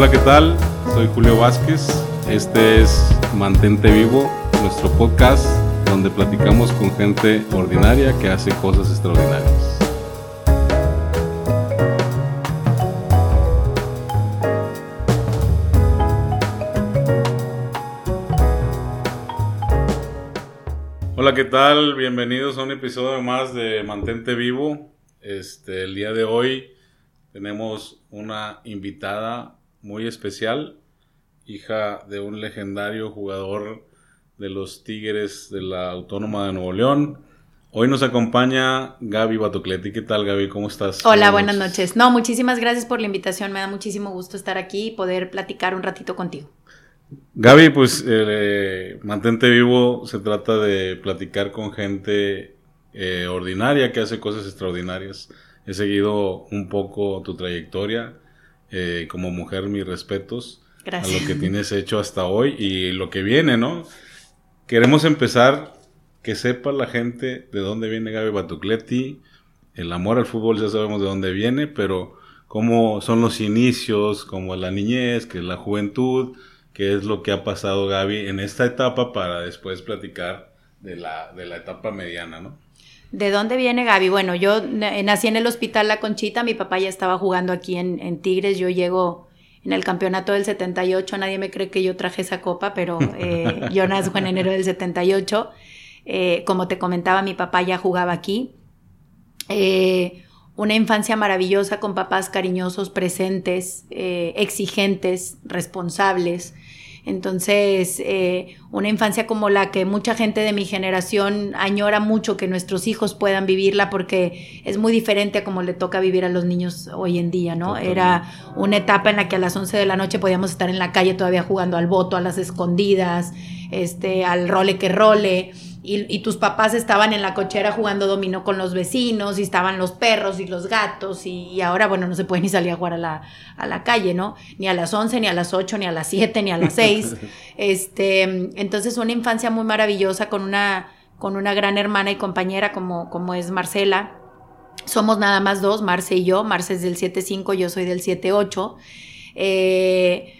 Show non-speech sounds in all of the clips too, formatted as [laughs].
Hola, ¿qué tal? Soy Julio Vázquez. Este es Mantente Vivo, nuestro podcast donde platicamos con gente ordinaria que hace cosas extraordinarias. Hola, ¿qué tal? Bienvenidos a un episodio más de Mantente Vivo. Este, el día de hoy tenemos una invitada muy especial, hija de un legendario jugador de los Tigres de la Autónoma de Nuevo León. Hoy nos acompaña Gaby Batocleti. ¿Qué tal, Gaby? ¿Cómo estás? Hola, buenas noches. No, muchísimas gracias por la invitación. Me da muchísimo gusto estar aquí y poder platicar un ratito contigo. Gaby, pues eh, Mantente Vivo se trata de platicar con gente eh, ordinaria que hace cosas extraordinarias. He seguido un poco tu trayectoria eh, como mujer, mis respetos Gracias. a lo que tienes hecho hasta hoy y lo que viene, ¿no? Queremos empezar que sepa la gente de dónde viene Gaby Batucletti. El amor al fútbol ya sabemos de dónde viene, pero cómo son los inicios, como la niñez, que es la juventud, qué es lo que ha pasado Gaby en esta etapa para después platicar de la, de la etapa mediana, ¿no? ¿De dónde viene Gaby? Bueno, yo nací en el hospital La Conchita, mi papá ya estaba jugando aquí en, en Tigres, yo llego en el campeonato del 78, nadie me cree que yo traje esa copa, pero eh, [laughs] yo nazco en enero del 78. Eh, como te comentaba, mi papá ya jugaba aquí. Eh, una infancia maravillosa con papás cariñosos, presentes, eh, exigentes, responsables. Entonces, eh, una infancia como la que mucha gente de mi generación añora mucho que nuestros hijos puedan vivirla porque es muy diferente a como le toca vivir a los niños hoy en día, ¿no? Totalmente. Era una etapa en la que a las 11 de la noche podíamos estar en la calle todavía jugando al voto, a las escondidas, este, al role que role. Y, y, tus papás estaban en la cochera jugando dominó con los vecinos y estaban los perros y los gatos y, y, ahora, bueno, no se puede ni salir a jugar a la, a la calle, ¿no? Ni a las 11, ni a las 8, ni a las 7, ni a las 6. [laughs] este, entonces, una infancia muy maravillosa con una, con una gran hermana y compañera como, como es Marcela. Somos nada más dos, Marce y yo. Marce es del 7-5, yo soy del 7-8. Eh,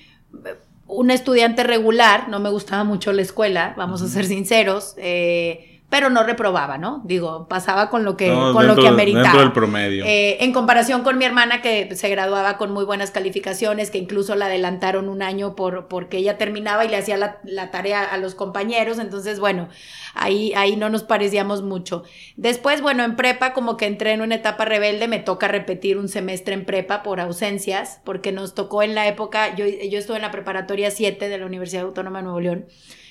un estudiante regular, no me gustaba mucho la escuela, vamos a ser sinceros, eh, pero no reprobaba, ¿no? Digo, pasaba con lo que, No, con dentro, lo que ameritaba. Dentro del promedio. Eh, en comparación con mi hermana que se graduaba con muy buenas calificaciones, que incluso la adelantaron un año por, porque ella terminaba y le hacía la, la tarea a los compañeros, entonces bueno, ahí, ahí no nos parecíamos mucho. Después, bueno, en prepa como que entré en una etapa rebelde, me toca repetir un semestre en prepa por ausencias, porque nos tocó en la época, yo, yo estuve en la preparatoria 7 de la Universidad Autónoma de Nuevo León,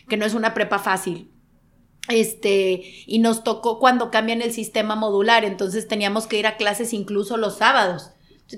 que no es una prepa fácil, este, y nos tocó cuando cambian el sistema modular, entonces teníamos que ir a clases incluso los sábados.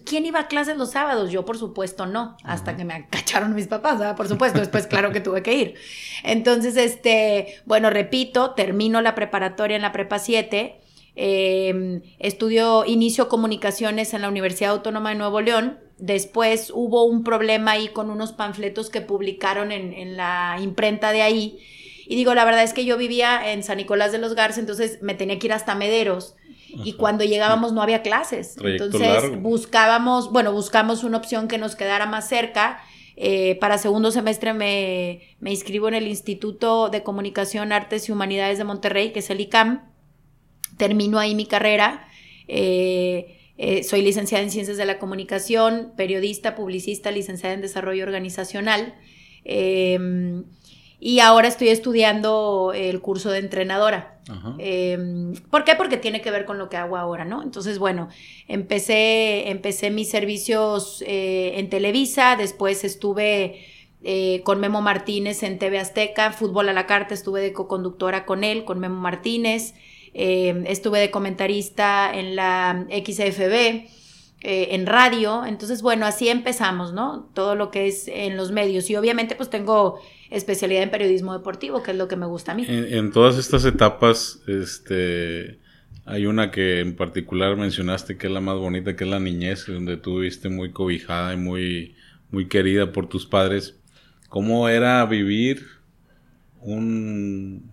¿Quién iba a clases los sábados? Yo, por supuesto, no, hasta que me cacharon mis papás, ¿verdad? por supuesto, después, claro que tuve que ir. Entonces, este, bueno, repito, termino la preparatoria en la prepa 7, eh, estudio, inicio comunicaciones en la Universidad Autónoma de Nuevo León, después hubo un problema ahí con unos panfletos que publicaron en, en la imprenta de ahí, y digo, la verdad es que yo vivía en San Nicolás de los Garza, entonces me tenía que ir hasta Mederos. Ajá. Y cuando llegábamos no había clases. Trayecto entonces largo. buscábamos, bueno, buscamos una opción que nos quedara más cerca. Eh, para segundo semestre me, me, inscribo en el Instituto de Comunicación, Artes y Humanidades de Monterrey, que es el ICAM. Termino ahí mi carrera. Eh, eh, soy licenciada en Ciencias de la Comunicación, periodista, publicista, licenciada en Desarrollo Organizacional. Y ahora estoy estudiando el curso de entrenadora. Eh, ¿Por qué? Porque tiene que ver con lo que hago ahora, ¿no? Entonces, bueno, empecé, empecé mis servicios eh, en Televisa, después estuve eh, con Memo Martínez en TV Azteca, Fútbol a la Carta, estuve de co-conductora con él, con Memo Martínez, eh, estuve de comentarista en la XFB. Eh, en radio, entonces bueno, así empezamos, ¿no? Todo lo que es en los medios y obviamente pues tengo especialidad en periodismo deportivo, que es lo que me gusta a mí. En, todas estas etapas, este, hay una que en particular mencionaste que es la más bonita, que es la niñez, donde tú viste muy cobijada y muy, muy querida por tus padres. ¿Cómo era vivir un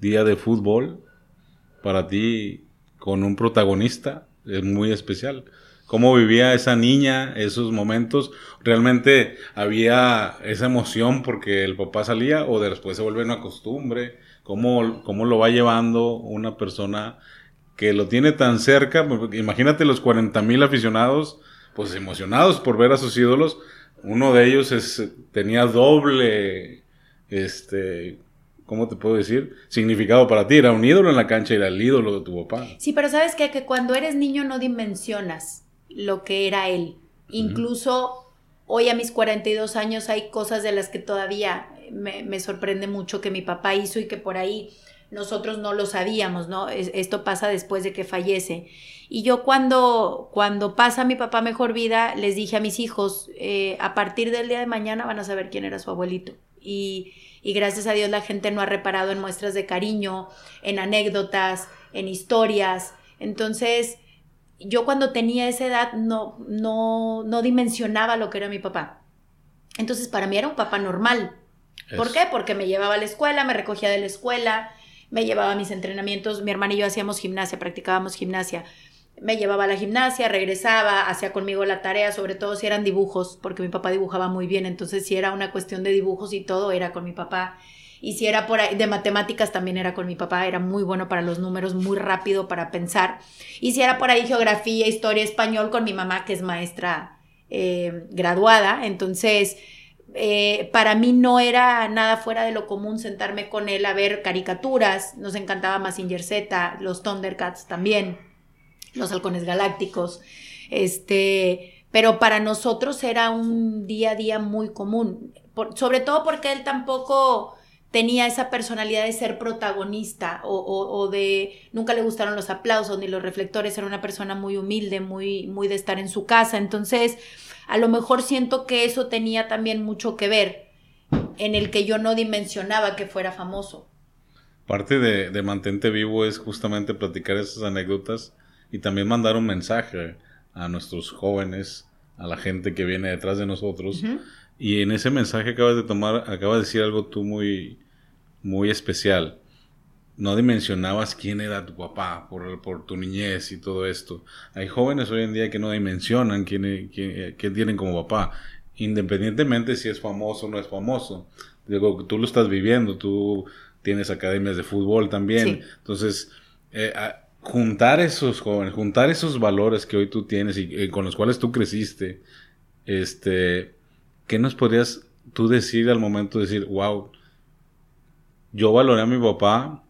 día de fútbol para ti con un protagonista? Es muy especial. Cómo vivía esa niña esos momentos. ¿Realmente había esa emoción porque el papá salía o después se vuelve una costumbre? ¿Cómo, cómo lo va llevando una persona que lo tiene tan cerca? Imagínate los 40 mil aficionados, pues emocionados por ver a sus ídolos. Uno de ellos es, tenía doble, este, ¿cómo te puedo decir? Significado para ti. Era un ídolo en la cancha, era el ídolo de tu papá. Sí, pero sabes qué? que cuando eres niño no dimensionas lo que era él. Incluso hoy a mis 42 años hay cosas de las que todavía me, sorprende mucho que mi papá hizo y que por ahí nosotros no lo sabíamos, ¿no? esto pasa después de que fallece. Y yo cuando, cuando pasa mi papá mejor vida, les dije a mis hijos, eh, a partir del día de mañana van a saber quién era su abuelito. Y y gracias a Dios la gente no ha reparado en muestras de cariño, en anécdotas, en historias. Entonces, yo cuando tenía esa edad no, no, no dimensionaba lo que era mi papá. Entonces, para mí era un papá normal. ¿Por qué? Porque me llevaba a la escuela, me recogía de la escuela, me llevaba a mis entrenamientos. Mi hermana y yo hacíamos gimnasia, practicábamos gimnasia me llevaba a la gimnasia, regresaba, hacía conmigo la tarea, sobre todo si eran dibujos, porque mi papá dibujaba muy bien, entonces si era una cuestión de dibujos y todo, era con mi papá. Y si era por ahí, de matemáticas también era con mi papá, era muy bueno para los números, muy rápido para pensar. Y si era por ahí geografía, historia, español, con mi mamá, que es maestra eh, graduada. Entonces, eh, para mí no era nada fuera de lo común sentarme con él a ver caricaturas. Nos encantaba Massinger Z, los Thundercats también los halcones galácticos, este, pero para nosotros era un día a día muy común, sobre todo porque él tampoco tenía esa personalidad de ser protagonista o, o, de nunca le gustaron los aplausos ni los reflectores, era una persona muy humilde, muy, muy de estar en su casa, entonces a lo mejor siento que eso tenía también mucho que ver en el que yo no dimensionaba que fuera famoso. Parte de, de mantente vivo es justamente platicar esas anécdotas y también mandar un mensaje a nuestros jóvenes, a la gente que viene detrás de nosotros. Y en ese mensaje acabas de tomar, acabas de decir algo tú muy, muy especial. No dimensionabas quién era tu papá por, por tu niñez y todo esto. Hay jóvenes hoy en día que no dimensionan quién, quién, tienen como papá, independientemente si es famoso o no es famoso. Digo, tú lo estás viviendo, tú tienes academias de fútbol también. Entonces, eh, juntar esos jóvenes, juntar esos valores que hoy tú tienes y, eh, con los cuales tú creciste, este, ¿qué nos podrías tú decir al momento de decir, wow, yo valoré a mi papá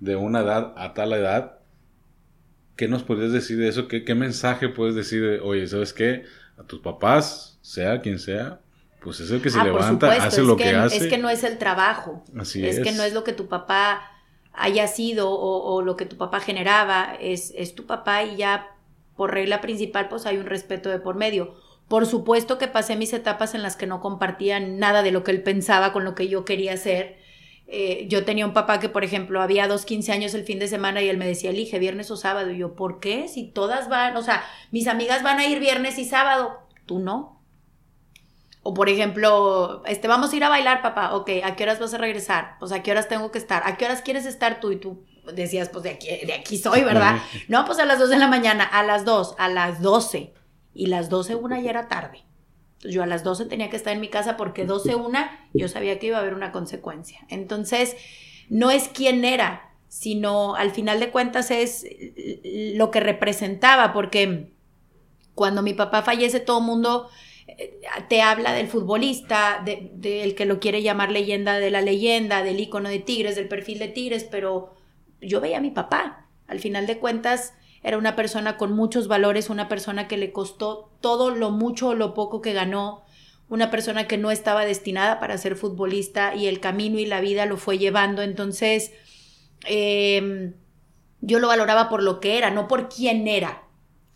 de una edad a tal edad? ¿Qué nos podrías decir de eso? ¿Qué, mensaje puedes decir de, oye, ¿sabes qué? A tus papás, sea quien sea, pues es el que se ah, levanta, hace lo que, hace. Es que no es el trabajo. Así es. Es que no es lo que tu papá haya sido o, lo que tu papá generaba, es, es tu papá y ya por regla principal pues hay un respeto de por medio. Por supuesto que pasé mis etapas en las que no compartía nada de lo que él pensaba con lo que yo quería hacer. Eh, yo tenía un papá que, por ejemplo, había dos 15 años el fin de semana y él me decía, elige viernes o sábado. Y yo, ¿por qué? Si todas van, o sea, mis amigas van a ir viernes y sábado, tú no. O por ejemplo, este, vamos a ir a bailar, papá. Ok, ¿a qué horas vas a regresar? Pues a qué horas tengo que estar. ¿A qué horas quieres estar tú? Y tú decías, pues de aquí, de aquí soy, ¿verdad? no, pues a las 2 de la mañana, a las 2, a las 12. Y las 12 una ya era tarde. Yo a las 12 tenía que estar en mi casa porque 12 una yo sabía que iba a haber una consecuencia. Entonces, no es quién era, sino al final de cuentas es lo que representaba, porque cuando mi papá fallece todo mundo te habla del futbolista, del que lo quiere llamar leyenda de la leyenda, del icono de Tigres, del perfil de Tigres, pero yo veía a mi papá. Al final de cuentas, era una persona con muchos valores, una persona que le costó todo lo mucho o lo poco que ganó, una persona que no estaba destinada para ser futbolista y el camino y la vida lo fue llevando. Entonces, em, yo lo valoraba por lo que era, no por quién era.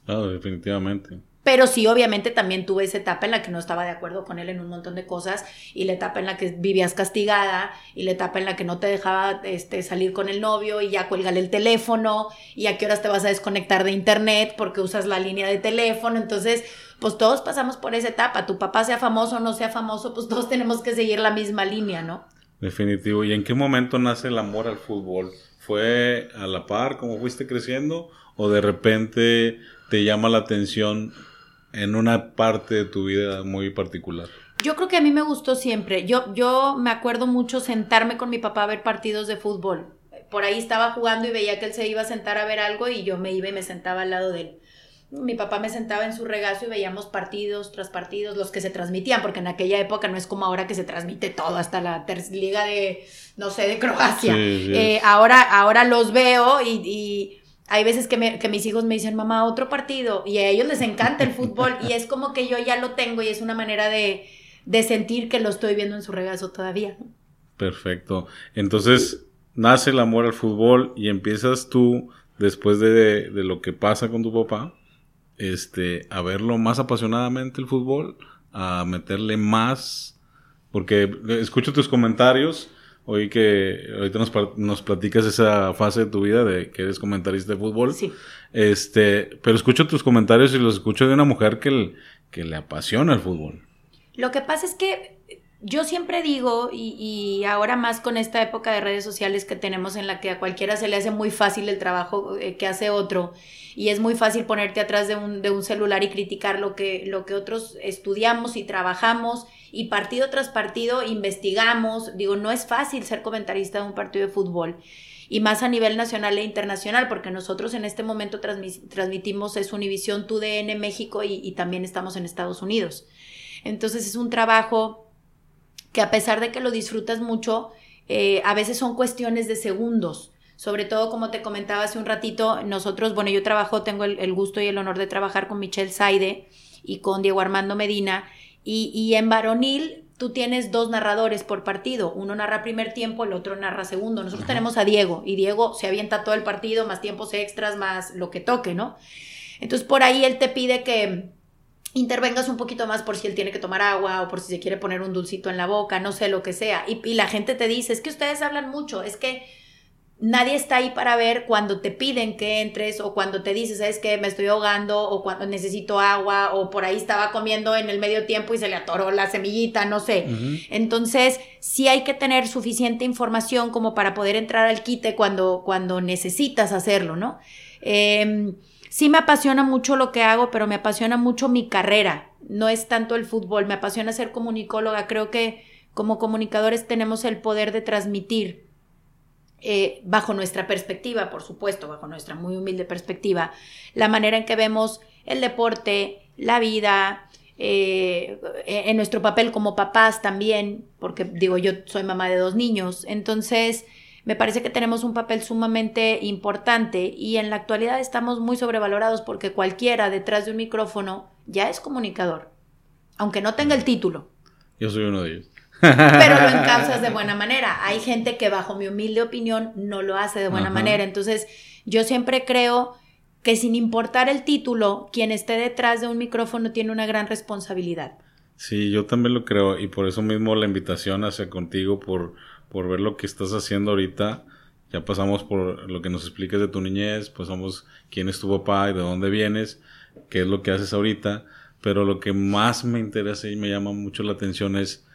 Claro, definitivamente. Pero sí, obviamente también tuve esa etapa en la que no estaba de acuerdo con él en un montón de cosas y la etapa en la que vivías castigada y la etapa en la que no te dejaba este, salir con el novio y ya cuélgale el teléfono y a qué horas te vas a desconectar de internet porque usas la línea de teléfono. Entonces, pues todos pasamos por esa etapa. Tu papá sea famoso o no sea famoso, pues todos tenemos que seguir la misma línea, ¿no? Definitivo. ¿Y en qué momento nace el amor al fútbol? ¿Fue a la par como fuiste creciendo o de repente te llama la atención en una parte de tu vida muy particular? Yo creo que a mí me gustó siempre. Yo, yo me acuerdo mucho sentarme con mi papá a ver partidos de fútbol. Por ahí estaba jugando y veía que él se iba a sentar a ver algo y yo me iba y me sentaba al lado de él. Mi papá me sentaba en su regazo y veíamos partidos tras partidos, los que se transmitían, porque en aquella época no es como ahora que se transmite todo, hasta la liga de, no sé, de Croacia. Eh, ahora, ahora los veo y, hay veces que, que, mis hijos me dicen, mamá, otro partido, y a ellos les encanta el fútbol, y es como que yo ya lo tengo y es una manera de, de sentir que lo estoy viendo en su regazo todavía. Perfecto. Entonces, nace el amor al fútbol y empiezas tú, después de, de lo que pasa con tu papá, este, a verlo más apasionadamente el fútbol, a meterle más, porque escucho tus comentarios, oí que ahorita nos, nos platicas esa fase de tu vida de que eres comentarista de fútbol, sí. este, pero escucho tus comentarios y los escucho de una mujer que, que le apasiona el fútbol. Lo que pasa es que yo siempre digo, y, ahora más con esta época de redes sociales que tenemos en la que a cualquiera se le hace muy fácil el trabajo eh, que hace otro, y es muy fácil ponerte atrás de un, de un celular y criticar lo que, lo que otros estudiamos y trabajamos, y partido tras partido investigamos. Digo, no es fácil ser comentarista de un partido de fútbol y más a nivel nacional e internacional, porque nosotros en este momento transmitimos es Univisión TUDN México y, también estamos en Estados Unidos. Entonces es un trabajo que a pesar de que lo disfrutas mucho, eh, a veces son cuestiones de segundos. Sobre todo, como te comentaba hace un ratito, nosotros, bueno, yo trabajo, tengo el, gusto y el honor de trabajar con Michelle Saide y con Diego Armando Medina. Y, y en varonil tú tienes dos narradores por partido. Uno narra primer tiempo, el otro narra segundo. Nosotros tenemos a Diego y Diego se avienta todo el partido, más tiempos extras, más lo que toque, ¿no? Entonces por ahí él te pide que, intervengas un poquito más por si él tiene que tomar agua o por si se quiere poner un dulcito en la boca, no sé lo que sea. Y, la gente te dice, es que ustedes hablan mucho, es que nadie está ahí para ver cuando te piden que entres o cuando te dices, es que me estoy ahogando o cuando necesito agua o por ahí estaba comiendo en el medio tiempo y se le atoró la semillita, no sé. Entonces, sí hay que tener suficiente información como para poder entrar al quite cuando, cuando necesitas hacerlo, ¿no? Eh, sí me apasiona mucho lo que hago, pero me apasiona mucho mi carrera. No es tanto el fútbol, me apasiona ser comunicóloga. Creo que como comunicadores tenemos el poder de transmitir eh, bajo nuestra perspectiva, por supuesto, bajo nuestra muy humilde perspectiva, la manera en que vemos el deporte, la vida, eh, en nuestro papel como papás también, porque digo, yo soy mamá de dos niños, entonces me parece que tenemos un papel sumamente importante y en la actualidad estamos muy sobrevalorados porque cualquiera detrás de un micrófono ya es comunicador, aunque no tenga el título. Yo soy uno de ellos. Pero lo [laughs] encausas de buena manera. Hay gente que bajo mi humilde opinión no lo hace de buena manera. Entonces, yo siempre creo que sin importar el título, quien esté detrás de un micrófono tiene una gran responsabilidad. Sí, yo también lo creo y por eso mismo la invitación hacia contigo por por ver lo que estás haciendo ahorita. Ya pasamos por lo que nos explicas de tu niñez, pasamos quién es tu papá y de dónde vienes, qué es lo que haces ahorita. Pero lo que más me interesa y me llama mucho la atención es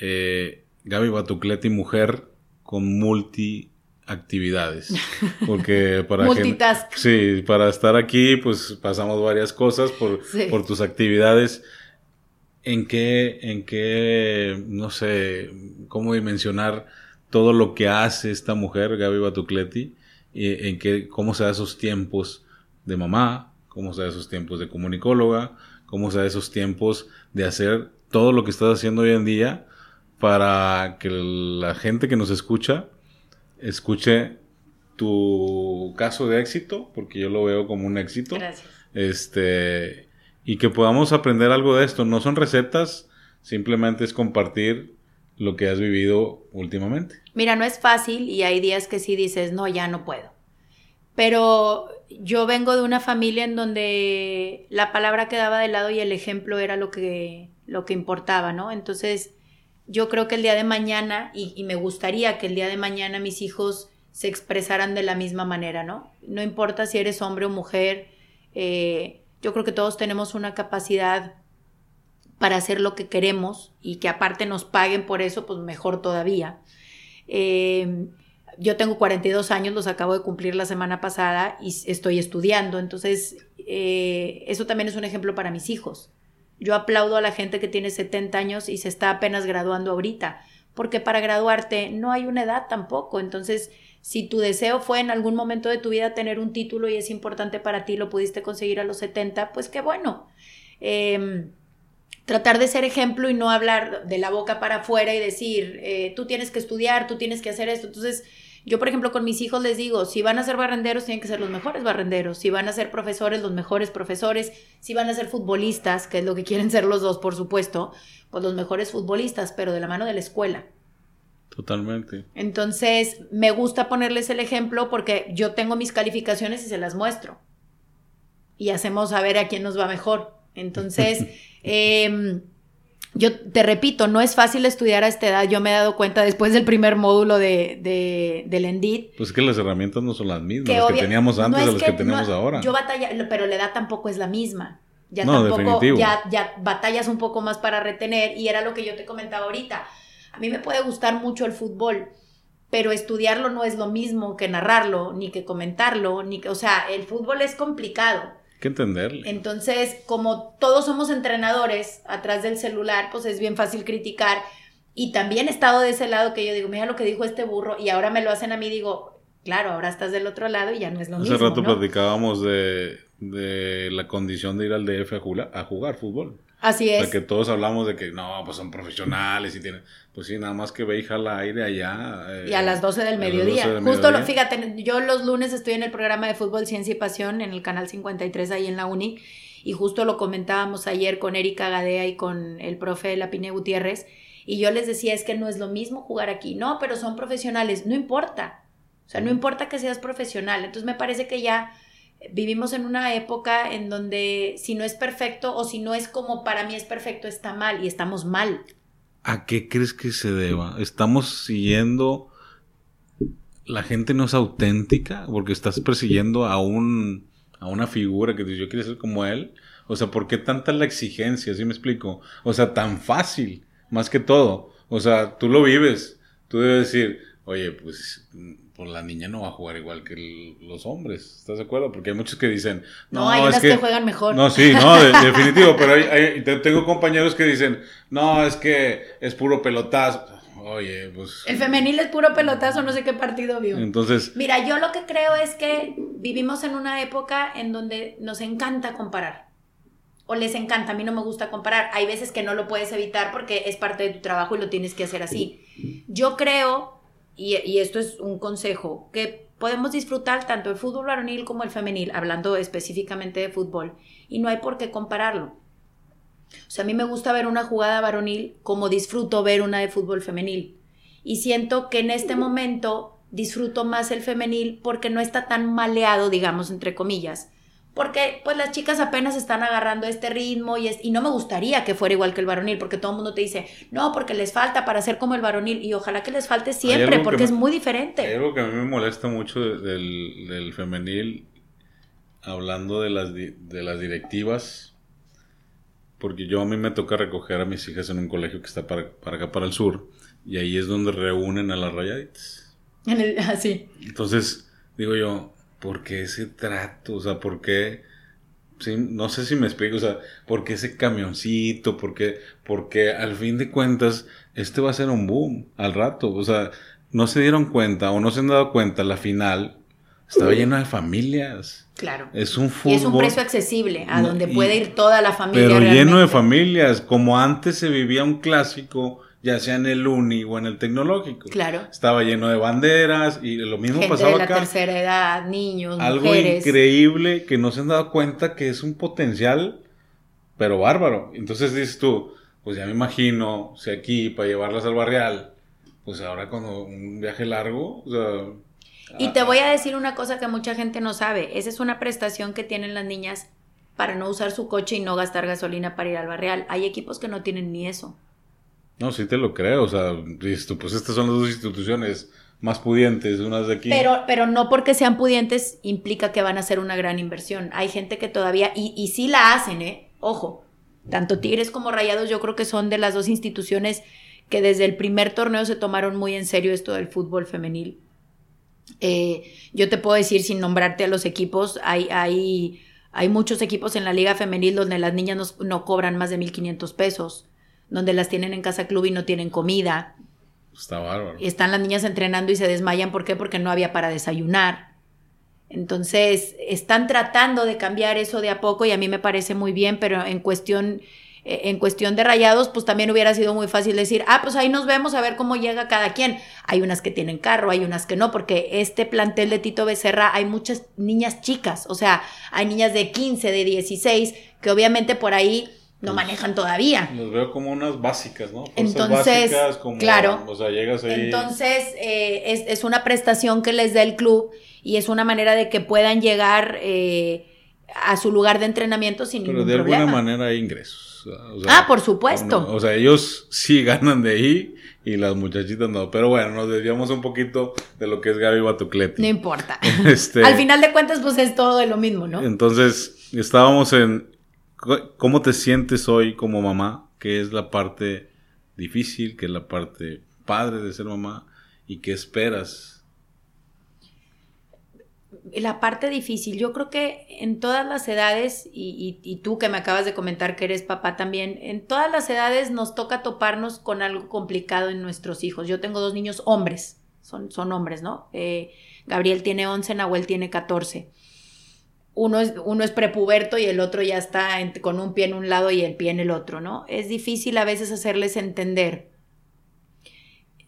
eh, Gaby Batucleti, mujer con multi actividades. [laughs] Porque para Multitask. sí, para estar aquí, pues pasamos varias cosas por, por tus actividades. En qué, en qué, no sé, cómo dimensionar todo lo que hace esta mujer, Gaby Batucleti, y en qué, cómo se da esos tiempos de mamá, cómo se da esos tiempos de comunicóloga, cómo se da esos tiempos de hacer todo lo que estás haciendo hoy en día para que la gente que nos escucha escuche tu caso de éxito, porque yo lo veo como un éxito. Gracias. Este, y que podamos aprender algo de esto. No son recetas, simplemente es compartir lo que has vivido últimamente. Mira, no es fácil y hay días que sí dices, no, ya no puedo. Pero yo vengo de una familia en donde la palabra quedaba de lado y el ejemplo era lo que, lo que importaba, ¿no? Entonces, yo creo que el día de mañana, y, me gustaría que el día de mañana mis hijos se expresaran de la misma manera, ¿no? No importa si eres hombre o mujer, eh, yo creo que todos tenemos una capacidad para hacer lo que queremos y que aparte nos paguen por eso, pues mejor todavía. Eh, yo tengo 42 años, los acabo de cumplir la semana pasada y estoy estudiando, entonces eh, eso también es un ejemplo para mis hijos. Yo aplaudo a la gente que tiene 70 años y se está apenas graduando ahorita, porque para graduarte no hay una edad tampoco, entonces si tu deseo fue en algún momento de tu vida tener un título y es importante para ti, lo pudiste conseguir a los 70, pues qué bueno. Em, tratar de ser ejemplo y no hablar de la boca para afuera y decir, eh, tú tienes que estudiar, tú tienes que hacer esto. Entonces, yo, por ejemplo, con mis hijos les digo, si van a ser barrenderos, tienen que ser los mejores barrenderos, si van a ser profesores, los mejores profesores, si van a ser futbolistas, que es lo que quieren ser los dos, por supuesto, pues los mejores futbolistas, pero de la mano de la escuela. Totalmente. Entonces, me gusta ponerles el ejemplo porque yo tengo mis calificaciones y se las muestro. Y hacemos a ver a quién nos va mejor. Entonces, [laughs] eh, yo te repito, no es fácil estudiar a esta edad. Yo me he dado cuenta después del primer módulo de, de, del ENDIT. Pues es que las herramientas no son las mismas, las que teníamos antes no las que, tenemos ahora. Yo batalla, pero la edad tampoco es la misma. Ya tampoco, ya, ya batallas un poco más para retener. Y era lo que yo te comentaba ahorita. A mí me puede gustar mucho el fútbol, pero estudiarlo no es lo mismo que narrarlo, ni que comentarlo, ni que, o sea, el fútbol es complicado que entenderle. Entonces, como todos somos entrenadores atrás del celular, pues es bien fácil criticar. Y también he estado de ese lado que yo digo, mira lo que dijo este burro, y ahora me lo hacen a mí, digo, claro, ahora estás del otro lado y ya no es lo mismo. Hace rato platicábamos de, de, la condición de ir al DF a jugar, a jugar fútbol. Así es. O que todos hablamos de que no, pues son profesionales y tienen. Pues sí, nada más que ve y jala aire allá. Eh, y a las 12 del mediodía. Justo, Lo, fíjate, yo los lunes estoy en el programa de fútbol Ciencia y Pasión en el canal 53 ahí en la Uni. Y justo lo comentábamos ayer con Erika Gadea y con el profe Lapine Gutiérrez. Y yo les decía, es que no es lo mismo jugar aquí. No, pero son profesionales. No importa. O sea, no importa que seas profesional. Entonces me parece que ya vivimos en una época en donde si no es perfecto o si no es como para mí es perfecto, está mal y estamos mal. ¿A qué crees que se deba? ¿Estamos siguiendo... La gente no es auténtica porque estás persiguiendo a un a una figura que dice yo quiero ser como él. O sea, ¿por qué tanta la exigencia? ¿Sí me explico? O sea, tan fácil, más que todo. O sea, tú lo vives. Tú debes decir, oye, pues pues la niña no va a jugar igual que los hombres. ¿Estás de acuerdo? Porque hay muchos que dicen, no, hay unas que, juegan mejor. No, sí, no, [laughs] definitivo, pero hay, tengo compañeros que dicen, no, es que es puro pelotazo. Oye, pues. El femenil es puro pelotazo, no sé qué partido vio. Entonces. Mira, yo lo que creo es que vivimos en una época en donde nos encanta comparar. O les encanta, a mí no me gusta comparar. Hay veces que no lo puedes evitar porque es parte de tu trabajo y lo tienes que hacer así. Yo creo y, esto es un consejo, que podemos disfrutar tanto el fútbol varonil como el femenil, hablando específicamente de fútbol, y no hay por qué compararlo. O sea, a mí me gusta ver una jugada varonil como disfruto ver una de fútbol femenil. Y siento que en este momento disfruto más el femenil porque no está tan maleado, digamos, entre comillas, porque pues las chicas apenas están agarrando este ritmo y, es, y no me gustaría que fuera igual que el varonil, porque todo el mundo te dice, no, porque les falta para ser como el varonil, y ojalá que les falte siempre, porque es muy diferente. Hay algo que a mí me molesta mucho del, del femenil, hablando de las, de las directivas, porque yo a mí me toca recoger a mis hijas en un colegio que está para, para acá, para el sur, y ahí es donde reúnen a las rayaditas. así. [laughs] Ah, Entonces, digo yo, ¿por qué ese trato? O sea, ¿por qué? no sé si me explico, o sea, ¿por qué ese camioncito? ¿Por qué? Porque al fin de cuentas, este va a ser un boom al rato. O sea, no se dieron cuenta o no se han dado cuenta, la final estaba llena de familias. Claro. Es un fútbol. Y es un precio accesible, a donde puede ir toda la familia. Pero lleno de familias, como antes se vivía un clásico ya sea en el uni o en el tecnológico. Claro. Estaba lleno de banderas y lo mismo Gente pasaba de la tercera edad, niños, Algo increíble que no se han dado cuenta que es un potencial, pero bárbaro. Entonces dices tú, pues ya me imagino, si aquí para llevarlas al barrial, pues ahora cuando un viaje largo, o sea, Y te voy a decir una cosa que mucha gente no sabe, esa es una prestación que tienen las niñas para no usar su coche y no gastar gasolina para ir al barrial. Hay equipos que no tienen ni eso. No, sí te lo creo, o sea, listo, pues estas son las dos instituciones más pudientes, unas de aquí. Pero, pero no porque sean pudientes implica que van a ser una gran inversión. Hay gente que todavía, y, y sí la hacen, ¿eh? Ojo, tanto Tigres como Rayados yo creo que son de las dos instituciones que desde el primer torneo se tomaron muy en serio esto del fútbol femenil. Eh, yo te puedo decir, sin nombrarte a los equipos, hay, hay, hay muchos equipos en la liga femenil donde las niñas no, no cobran más de 1.500 pesos, donde las tienen en casa club y no tienen comida. Está bárbaro. Y están las niñas entrenando y se desmayan. ¿Por qué? Porque no había para desayunar. Entonces, están tratando de cambiar eso de a poco y a mí me parece muy bien, pero en cuestión eh, en cuestión de rayados, pues también hubiera sido muy fácil decir, ah, pues ahí nos vemos a ver cómo llega cada quien. Hay unas que tienen carro, hay unas que no, porque este plantel de Tito Becerra hay muchas niñas chicas, o sea, hay niñas de 15, de 16, que obviamente por ahí no pues, manejan todavía. Los veo como unas básicas, ¿no? entonces, claro. O sea, llegas ahí. Entonces, eh, es, es, una prestación que les da el club y es una manera de que puedan llegar eh, a su lugar de entrenamiento sin Pero de alguna manera hay ingresos ah, por supuesto. o sea, ellos sí [laughs] ganan de ahí y las muchachitas no. Pero bueno, nos desviamos un poquito de lo que es Gaby Batucleti. No importa. [laughs] Este, Al final de cuentas, pues es todo de lo mismo, ¿no? Entonces, estábamos en cómo te sientes hoy como mamá, que es la parte difícil, que es la parte padre de ser mamá y qué esperas la parte difícil, yo creo que en todas las edades, y, tú que me acabas de comentar que eres papá también, en todas las edades nos toca toparnos con algo complicado en nuestros hijos. Yo tengo dos niños hombres, son, son hombres, ¿no? Eh, Gabriel tiene 11, Nahuel tiene 14. Uno es, uno es prepuberto y el otro ya está con un pie en un lado y el pie en el otro, ¿no? Es difícil a veces hacerles entender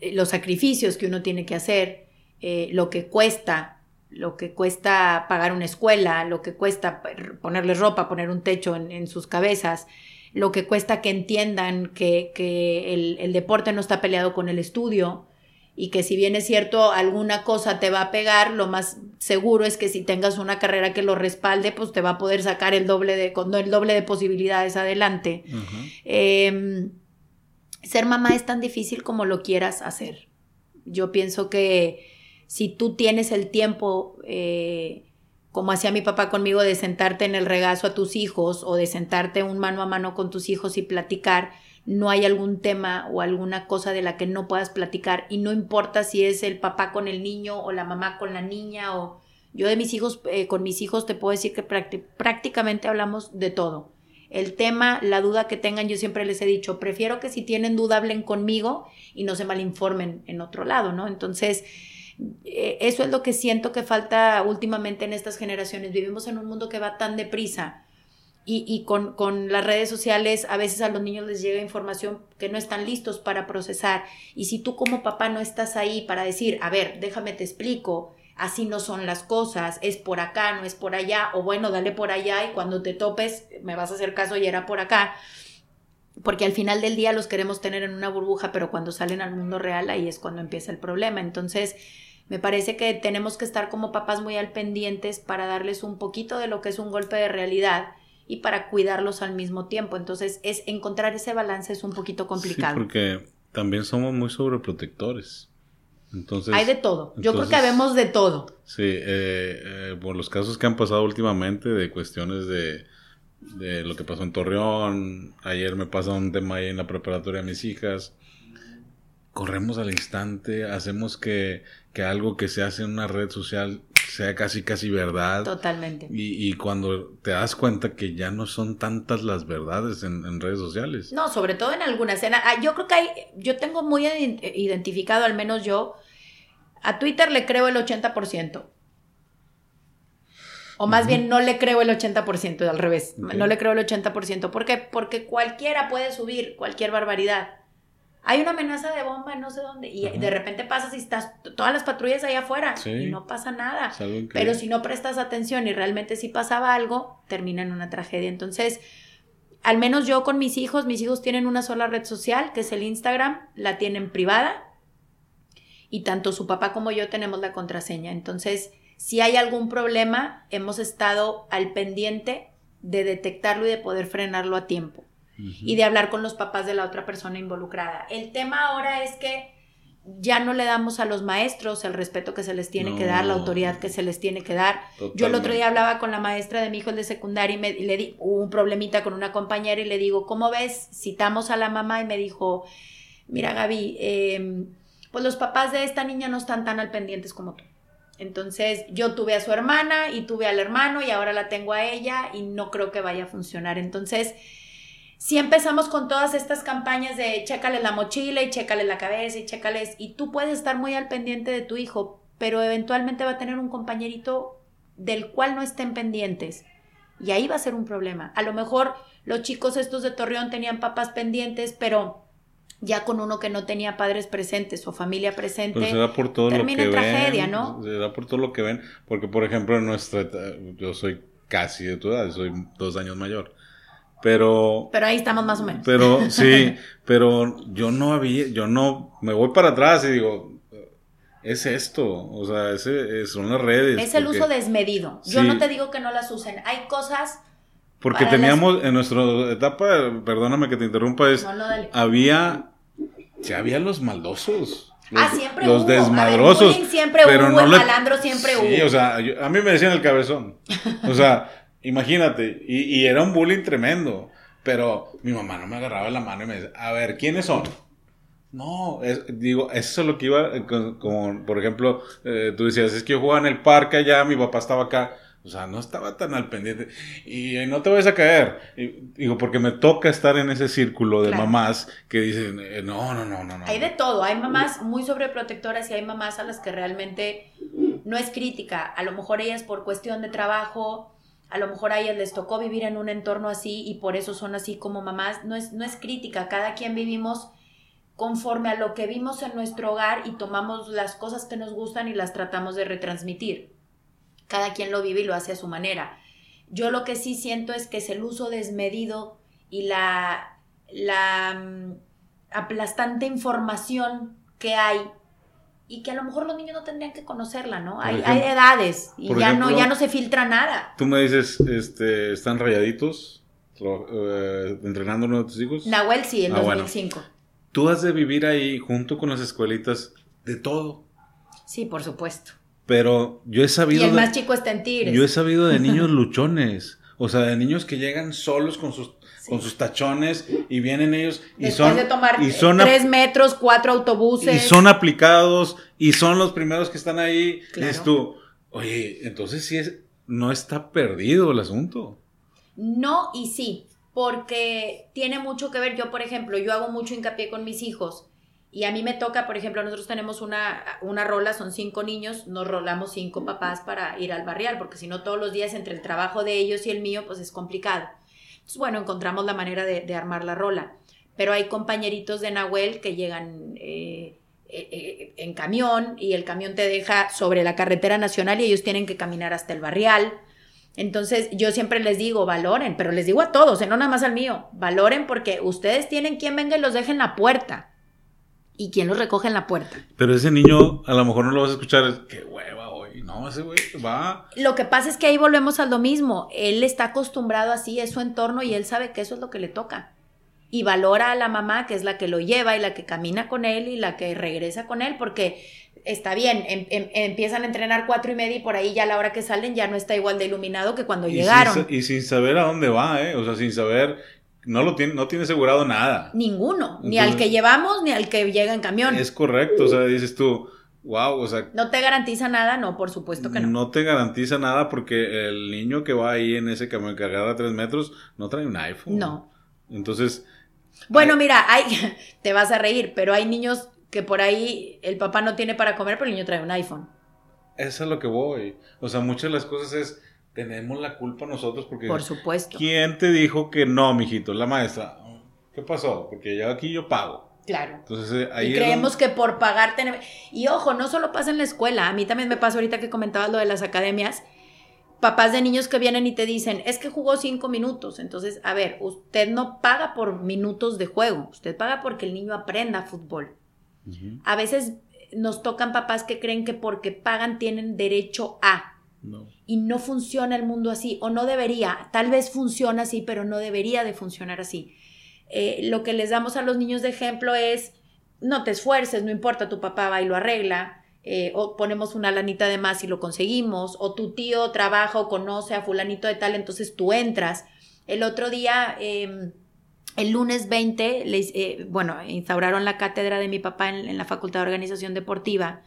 eh, los sacrificios que uno tiene que hacer, eh, lo que cuesta lo que cuesta pagar una escuela, lo que cuesta ponerles ropa, poner un techo en, sus cabezas, lo que cuesta que entiendan que, el, deporte no está peleado con el estudio y que si bien es cierto alguna cosa te va a pegar, lo más seguro es que si tengas una carrera que lo respalde, pues te va a poder sacar el doble de, el doble de posibilidades adelante. Em, ser mamá es tan difícil como lo quieras hacer. Yo pienso que si tú tienes el tiempo, eh, como hacía mi papá conmigo, de sentarte en el regazo a tus hijos o de sentarte un mano a mano con tus hijos y platicar, no hay algún tema o alguna cosa de la que no puedas platicar y no importa si es el papá con el niño o la mamá con la niña o yo de mis hijos, eh, con mis hijos te puedo decir que prácticamente hablamos de todo. El tema, la duda que tengan, yo siempre les he dicho, prefiero que si tienen duda hablen conmigo y no se malinformen en otro lado, ¿no? Entonces, eh, eso es lo que siento que falta últimamente en estas generaciones. Vivimos en un mundo que va tan deprisa y, con, las redes sociales a veces a los niños les llega información que no están listos para procesar. Y si tú como papá no estás ahí para decir, a ver, déjame te explico, así no son las cosas, es por acá, no es por allá, o bueno, dale por allá y cuando te topes me vas a hacer caso y era por acá. Porque al final del día los queremos tener en una burbuja, pero cuando salen al mundo real ahí es cuando empieza el problema. Entonces, me parece que tenemos que estar como papás muy al pendientes para darles un poquito de lo que es un golpe de realidad y para cuidarlos al mismo tiempo. Entonces, es encontrar ese balance es un poquito complicado. Sí, porque también somos muy sobreprotectores. Entonces, Hay de todo. Yo creo que vemos de todo. Sí, eh, eh, por los casos que han pasado últimamente de cuestiones de, de lo que pasó en Torreón, ayer me pasó un tema ahí en la preparatoria de mis hijas, corremos al instante, hacemos que, algo que se hace en una red social sea casi casi verdad. Totalmente. Y, cuando te das cuenta que ya no son tantas las verdades en, redes sociales. No, sobre todo en algunas. Ah, yo creo que hay, yo tengo muy identificado, al menos yo, a Twitter le creo el 80%. O más bien no le creo el 80%, al revés. No le creo el 80%. ¿Por qué? Porque cualquiera puede subir cualquier barbaridad hay una amenaza de bomba no sé dónde y de repente pasas y estás todas las patrullas allá afuera y no pasa nada. Pero si no prestas atención y realmente si pasaba algo, termina en una tragedia. Entonces, al menos yo con mis hijos, mis hijos tienen una sola red social, que es el Instagram, la tienen privada y tanto su papá como yo tenemos la contraseña. Entonces, si hay algún problema, hemos estado al pendiente de detectarlo y de poder frenarlo a tiempo y de hablar con los papás de la otra persona involucrada. El tema ahora es que ya no le damos a los maestros el respeto que se les tiene que dar, la autoridad que se les tiene que dar. Yo el otro día hablaba con la maestra de mi hijo el de secundaria y, me, le di hubo un problemita con una compañera y le digo, ¿cómo ves? Citamos a la mamá y me dijo, mira Gaby, em, pues los papás de esta niña no están tan al pendientes como tú. Entonces yo tuve a su hermana y tuve al hermano y ahora la tengo a ella y no creo que vaya a funcionar. Entonces, si empezamos con todas estas campañas de chécale la mochila y chécale la cabeza y chécales, y tú puedes estar muy al pendiente de tu hijo, pero eventualmente va a tener un compañerito del cual no estén pendientes. Y ahí va a ser un problema. A lo mejor los chicos estos de Torreón tenían papás pendientes, pero ya con uno que no tenía padres presentes o familia presente, Pero se da por todo lo que en tragedia, ven, ¿no? Se da por todo lo que ven, porque por ejemplo en nuestra, yo soy casi de tu edad, soy dos años mayor, pero, Pero ahí estamos más o menos. pero [laughs] sí, pero yo no había, yo no, me voy para atrás y digo, es esto, o sea, ese, es- son las redes. es el porque- uso desmedido. Yo Sí. no te digo que no las usen. Hay cosas... Porque teníamos en nuestra etapa, perdóname que te interrumpa, es, No, no, había, ya había los maldosos. Los, ah, siempre los hubo. Ver, desmadrosos. bullying siempre pero hubo, no el le- malandro siempre Sí, hubo. o sea, yo- a mí me decían el cabezón. O sea, imagínate, y, y era un bullying tremendo. Pero mi mamá no me agarraba la mano y me decía, a ver, ¿quiénes son? No, es- digo, eso es lo que iba, eh, con, por ejemplo, eh, tú decías, es que yo jugaba en el parque allá, mi papá estaba acá. O sea, no estaba tan al pendiente. Y eh, no te vayas a caer. Y, digo, porque me toca estar en ese círculo de Claro. mamás que dicen, eh, no, no, no, no, no. Hay de todo, hay mamás muy sobreprotectoras y hay mamás a las que realmente no es crítica. A lo mejor ellas por cuestión de trabajo, a lo mejor a ellas les tocó vivir en un entorno así y por eso son así como mamás. No es, no es crítica, cada quien vivimos conforme a lo que vimos en nuestro hogar y tomamos las cosas que nos gustan y las tratamos de retransmitir. Cada quien lo vive y lo hace a su manera. Yo lo que sí siento es que es el uso desmedido y la, la mm, aplastante información que hay y que a lo mejor los niños no tendrían que conocerla, ¿no? Hay, ejemplo- hay edades y ya no ya no se filtra nada. Tú me dices, este, ¿están rayaditos? Eh, ¿Entrenando uno de tus hijos? Nahuel sí, en Ah, bueno. 2005. Tú has de vivir ahí junto con las escuelitas de todo. Sí, por supuesto. Pero yo he Y sabido, el de, más chico está en Tigres. yo he sabido de niños [laughs] luchones. O sea, de niños que llegan solos con sus, Sí. con sus tachones y vienen ellos y Después son, de tomar y son, tres metros, cuatro autobuses. y son aplicados y son los primeros que están ahí. Y dices tú, oye, entonces sí es, no está perdido el asunto. No y sí, porque tiene mucho que ver. Yo, por ejemplo, yo hago mucho hincapié con mis hijos y a mí me toca, por ejemplo, nosotros tenemos una, una rola, son cinco niños, nos rolamos cinco papás para ir al barrial, porque si no todos los días entre el trabajo de ellos y el mío, pues es complicado. Entonces, bueno, encontramos la manera de, armar la rola. Pero hay compañeritos de Nahuel que llegan eh, eh, eh, en camión y el camión te deja sobre la carretera nacional y ellos tienen que caminar hasta el barrial. Entonces yo siempre les digo, valoren, pero les digo a todos, eh, no nada más al mío, valoren porque ustedes tienen quien venga y los deje en la puerta y quien los recoge en la puerta. Pero ese niño a lo mejor no lo vas a escuchar, es, qué hueva hoy. No, ese güey va. Lo que pasa es que ahí volvemos a lo mismo, él está acostumbrado así, es su entorno y él sabe que eso es lo que le toca. Y valora a la mamá, que es la que lo lleva y la que camina con él y la que regresa con él, porque está bien, em- em- empiezan a entrenar cuatro y media y por ahí ya a la hora que salen ya no está igual de iluminado que cuando Y llegaron. y sin saber a dónde va, ¿eh? O sea, sin saber, no lo tiene, no tiene asegurado nada. Ninguno, ni al que llevamos ni al que llega en camión. Es correcto, o sea, dices tú, wow, o sea, ¿No te garantiza nada? No, por supuesto que no. no te garantiza nada porque el niño que va ahí en ese camión que agarra tres metros no trae un iPhone. No. Entonces, Bueno, mira, hay, [laughs] te vas a reír, pero hay niños que por ahí el papá no tiene para comer, pero el niño trae un iPhone. eso es lo que voy. O sea, muchas de las cosas es, tenemos la culpa nosotros porque... Por supuesto. ¿Quién te dijo que no, mijito? La maestra. ¿Qué pasó? Porque yo aquí yo pago. Claro. Entonces, eh, ahí Y creemos donde- que por pagar tenemos... Y ojo, no solo pasa en la escuela, a mí también me pasa ahorita que comentabas lo de las academias, papás de niños que vienen y te dicen, es que jugó cinco minutos. Entonces, a ver, usted no paga por minutos de juego, usted paga porque el niño aprenda fútbol. A veces nos tocan papás que creen que porque pagan tienen derecho a. No. Y no funciona el mundo así, o no debería. Tal vez funciona así, pero no debería de funcionar así. Eh, lo que les damos a los niños de ejemplo es, no te esfuerces, no importa, tu papá va y lo arregla. eh, o ponemos una lanita de más y lo conseguimos, o tu tío trabaja o conoce a fulanito de tal, entonces tú entras. El otro día, eh, el lunes 20, les, eh, bueno, instauraron la cátedra de mi papá en, en la Facultad de Organización Deportiva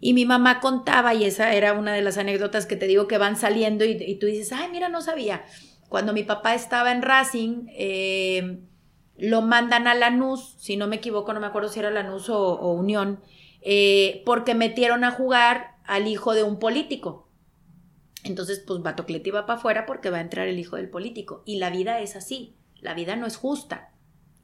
Y mi mamá contaba, y esa era una de las anécdotas que te digo que van saliendo y, tú dices, ay, mira, no sabía. Cuando mi papá estaba en Racing, eh, lo mandan a Lanús, si no me equivoco, no me acuerdo si era Lanús o, Unión, eh, porque metieron a jugar al hijo de un político. Entonces, pues Batocleti va para afuera porque va a entrar el hijo del político. Y la vida es así, la vida no es justa.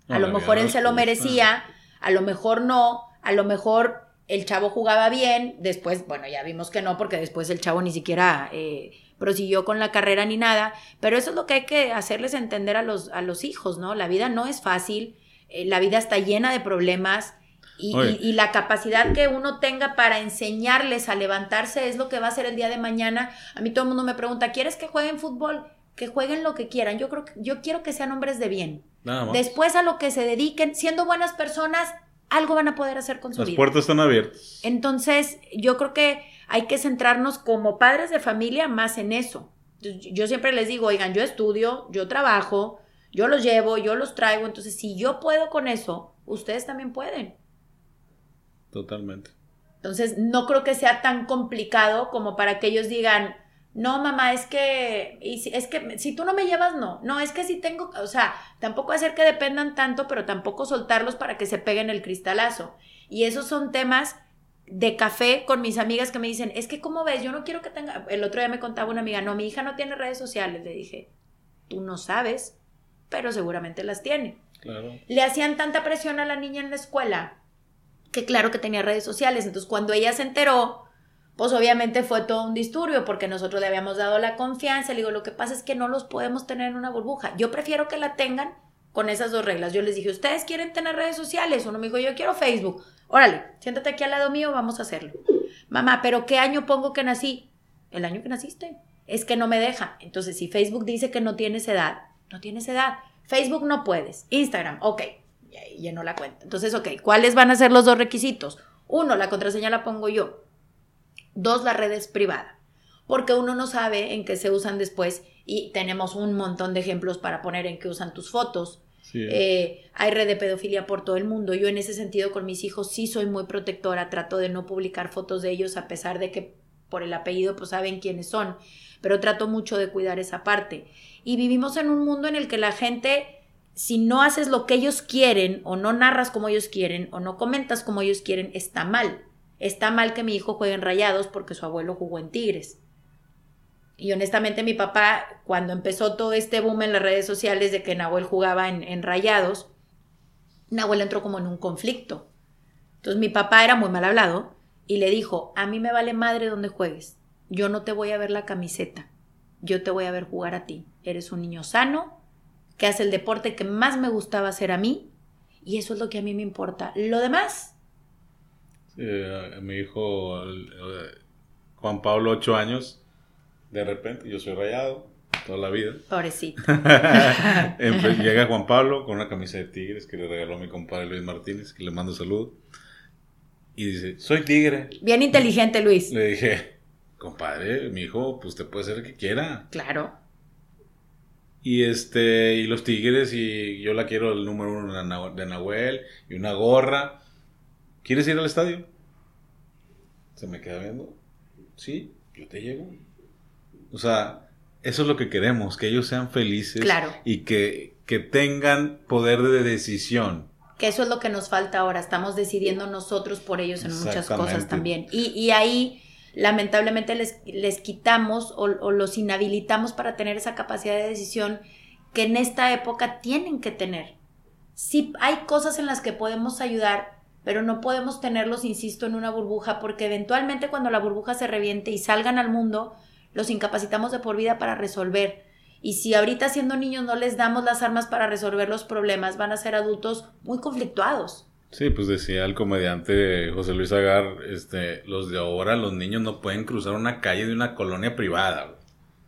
A lo mejor él se lo merecía, a lo mejor no, a lo mejor el chavo jugaba bien, después, bueno, ya vimos que no, porque después el chavo ni siquiera eh, prosiguió con la carrera ni nada, pero eso es lo que hay que hacerles entender a los, a los hijos, ¿no? La vida no es fácil, eh, la vida está llena de problemas y, y, la capacidad que uno tenga para enseñarles a levantarse es lo que va a ser el día de mañana. A mí todo el mundo me pregunta, ¿quieres que jueguen fútbol? Que jueguen lo que quieran. Yo creo que yo quiero que sean hombres de bien. Después a lo que se dediquen, siendo buenas personas, algo van a poder hacer con su vida. Las puertas están abiertas. Entonces, yo creo que hay que centrarnos como padres de familia más en eso. Yo siempre les digo, oigan, yo estudio, yo trabajo, yo los llevo, yo los traigo, entonces si yo puedo con eso, ustedes también pueden. Totalmente. Entonces, no creo que sea tan complicado como para que ellos digan, no, mamá, es que, es que si tú no me llevas, no. No, es que si tengo, o sea, tampoco hacer que dependan tanto, pero tampoco soltarlos para que se peguen el cristalazo. Y esos son temas de café con mis amigas que me dicen, es que como ves, yo no quiero que tenga, el otro día me contaba una amiga, no, mi hija no tiene redes sociales, le dije, tú no sabes, pero seguramente las tiene. Claro. Le hacían tanta presión a la niña en la escuela que claro que tenía redes sociales, entonces cuando ella se enteró, pues obviamente fue todo un disturbio porque nosotros le habíamos dado la confianza. Le digo, lo que pasa es que no los podemos tener en una burbuja. Yo prefiero que la tengan con esas dos reglas. Yo les dije, ¿ustedes quieren tener redes sociales? Uno me dijo, yo quiero Facebook. Órale, siéntate aquí al lado mío, vamos a hacerlo. Mamá, ¿pero qué año pongo que nací? El año que naciste. Es que no me deja. Entonces, si Facebook dice que no tienes edad, no tienes edad. Facebook no puedes. Instagram, ok. Y ahí llenó la cuenta. Entonces, ok, ¿cuáles van a ser los dos requisitos? Uno, la contraseña la pongo yo. Dos, la red es privada, porque uno no sabe en qué se usan después y tenemos un montón de ejemplos para poner en qué usan tus fotos. Eh, hay red de pedofilia por todo el mundo. Yo en ese sentido con mis hijos sí soy muy protectora, trato de no publicar fotos de ellos a pesar de que por el apellido pues saben quiénes son, pero trato mucho de cuidar esa parte. Y vivimos en un mundo en el que la gente si no haces lo que ellos quieren o no narras como ellos quieren o no comentas como ellos quieren, está mal. Está mal que mi hijo juegue en rayados porque su abuelo jugó en Tigres. Y honestamente mi papá, cuando empezó todo este boom en las redes sociales de que Nahuel jugaba en, rayados, Nahuel entró como en un conflicto. Entonces mi papá era muy mal hablado y le dijo, a mí me vale madre donde juegues, yo no te voy a ver la camiseta, yo te voy a ver jugar a ti. Eres un niño sano, que hace el deporte que más me gustaba hacer a mí y eso es lo que a mí me importa. Lo demás eh, mi hijo Juan Pablo, ocho años, de repente, yo soy rayado toda la vida. Pobrecito. [laughs] [laughs] Llega Juan Pablo con una camisa de tigres que le regaló mi compadre Luis Martínez, que le mando salud. Y dice, soy tigre. Bien inteligente, Luis. Le dije, compadre, mi hijo, pues te puede hacer lo que quiera. Claro. Y este, y los tigres, y yo la quiero el número uno de Nahuel, y una gorra. ¿Quieres ir al estadio? Se me queda viendo. Sí, yo te llevo. O sea, eso es lo que queremos, que ellos sean felices claro. y que, que tengan poder de decisión. Que eso es lo que nos falta ahora, estamos decidiendo nosotros por ellos en muchas cosas también. Y, y ahí, lamentablemente, les, les quitamos o, o los inhabilitamos para tener esa capacidad de decisión que en esta época tienen que tener. Sí, hay cosas en las que podemos ayudar, pero no podemos tenerlos, insisto, en una burbuja porque eventualmente cuando la burbuja se reviente y salgan al mundo, los incapacitamos de por vida para resolver. Y si ahorita siendo niños no les damos las armas para resolver los problemas, van a ser adultos muy conflictuados. Sí, pues decía el comediante José Luis Agar, este, los de ahora, los niños no pueden cruzar una calle de una colonia privada.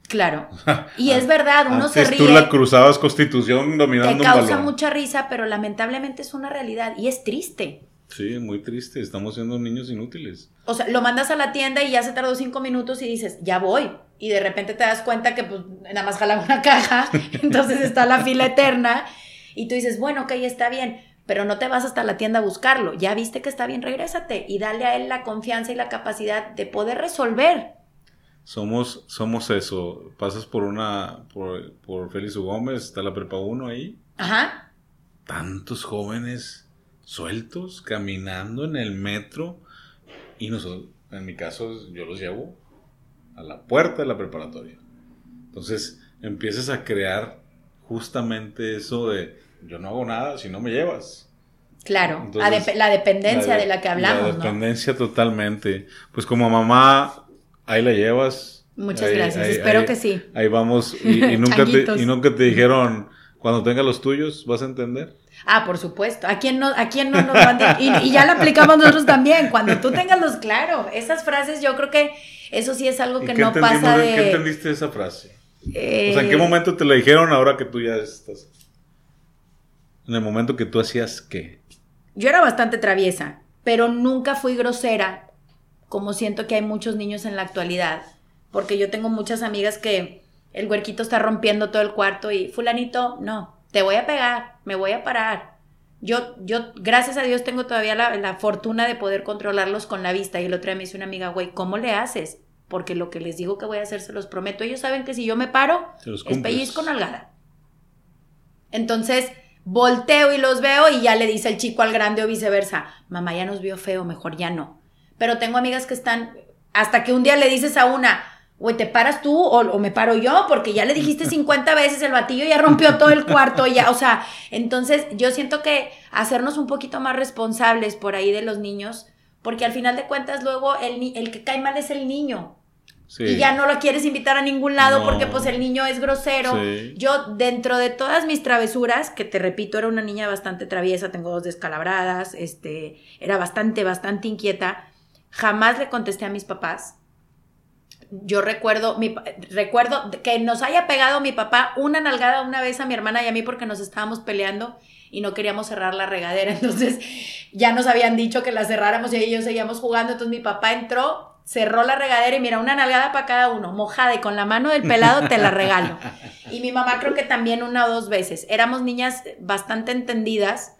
Claro. [laughs] Y es verdad, uno se ríe. tú la cruzabas Constitución dominando Te causa mucha risa, pero lamentablemente es una realidad y es triste. Sí, muy triste. Estamos siendo niños inútiles. O sea, lo mandas a la tienda y ya se tardó cinco minutos y dices, ya voy. Y de repente te das cuenta que pues nada más jala una [laughs] caja, entonces está la fila eterna. Y tú dices, bueno, ok, está bien. pero no te vas hasta la tienda a buscarlo. Ya viste que está bien, regrésate y dale a él la confianza y la capacidad de poder resolver. Somos, somos eso. Pasas por una, por, por Félix Gómez, está la prepa 1 ahí. Ajá. Tantos jóvenes sueltos, caminando en el metro. Y nosotros, en mi caso, yo los llevo a la puerta de la preparatoria. Entonces, empiezas a crear justamente eso de yo no hago nada si no me llevas. Claro, la, dependencia de, la que hablamos. La dependencia totalmente. Pues como mamá, ahí la llevas. Muchas gracias, espero que sí. Ahí vamos. Y, [laughs] nunca te, y nunca te dijeron, cuando tengas los tuyos, ¿vas a entender? Ah, por supuesto. ¿A quién no, a quién no nos van a... y, y ya la aplicamos nosotros también. Cuando tú tengas los claro. Esas frases yo creo que eso sí es algo que no pasa de... ¿Qué entendiste de esa frase? o sea, ¿en qué eh, momento te la dijeron ahora que tú ya estás... En el momento que tú hacías qué? Yo era bastante traviesa, pero nunca fui grosera, como siento que hay muchos niños en la actualidad, porque yo tengo muchas amigas que el huerquito está rompiendo todo el cuarto y fulanito, no, te voy a pegar, me voy a parar. Yo, yo, gracias a Dios, tengo todavía la, la fortuna de poder controlarlos con la vista. Y el otro día me dice una amiga, güey, ¿cómo le haces? Porque lo que les digo que voy a hacer se los prometo. Ellos saben que si yo me paro, es pellizco nalgada. Entonces, volteo y los veo y ya le dice el chico al grande o viceversa, mamá ya nos vio feo, mejor ya no. Pero tengo amigas que están, hasta que un día le dices a una, güey, ¿te paras tú o, me paro yo? Porque ya le dijiste 50 veces, el batillo ya rompió todo el cuarto, ya, o sea, entonces yo siento que hacernos un poquito más responsables por ahí de los niños, porque al final de cuentas luego el, el que cae mal es el niño. Y ya no lo quieres invitar a ningún lado porque pues el niño es grosero. Yo dentro de todas mis travesuras, que te repito, era una niña bastante traviesa, tengo dos descalabradas, este, era bastante, bastante inquieta, jamás le contesté a mis papás. Yo recuerdo, mi, recuerdo que nos haya pegado mi papá una nalgada una vez a mi hermana y a mí porque nos estábamos peleando y no queríamos cerrar la regadera. [laughs] Entonces ya nos habían dicho que la cerráramos y ellos seguíamos jugando. Entonces mi papá entró, cerró la regadera y mira, una nalgada para cada uno, mojada y con la mano del pelado te la regalo. [laughs] Y mi mamá creo que también una o dos veces. Éramos niñas bastante entendidas.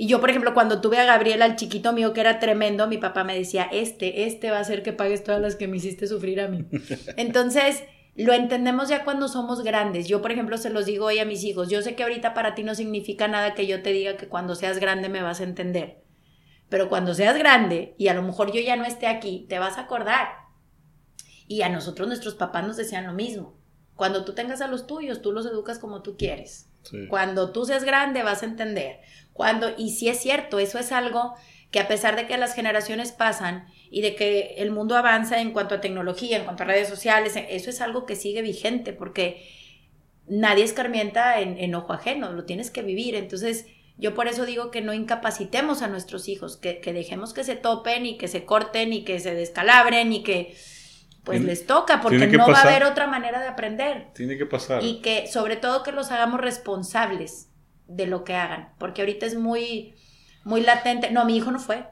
Y yo, por ejemplo, cuando tuve a Gabriela, el chiquito mío que era tremendo, mi papá me decía, este, este va a hacer que pagues todas las que me hiciste sufrir a mí. [laughs] Entonces, lo entendemos ya cuando somos grandes. Yo, por ejemplo, se los digo hoy a mis hijos, yo sé que ahorita para ti no significa nada que yo te diga que cuando seas grande me vas a entender pero cuando seas grande y a lo mejor yo ya no esté aquí, te vas a acordar. Y a nosotros nuestros papás nos decían lo mismo. Cuando tú tengas a los tuyos, tú los educas como tú quieres. Cuando tú seas grande vas a entender. Cuando y si es cierto, eso es algo que a pesar de que las generaciones pasan y de que el mundo avanza en cuanto a tecnología, en cuanto a redes sociales, eso es algo que sigue vigente porque nadie escarmienta en, en ojo ajeno, lo tienes que vivir. Entonces, yo por eso digo que no incapacitemos a nuestros hijos, que, dejemos que se topen y que se corten y que se descalabren y que pues les toca, porque no va a haber otra manera de aprender. Tiene que pasar. Y que sobre todo que los hagamos responsables de lo que hagan, porque ahorita es muy, muy latente. No, mi hijo no fue.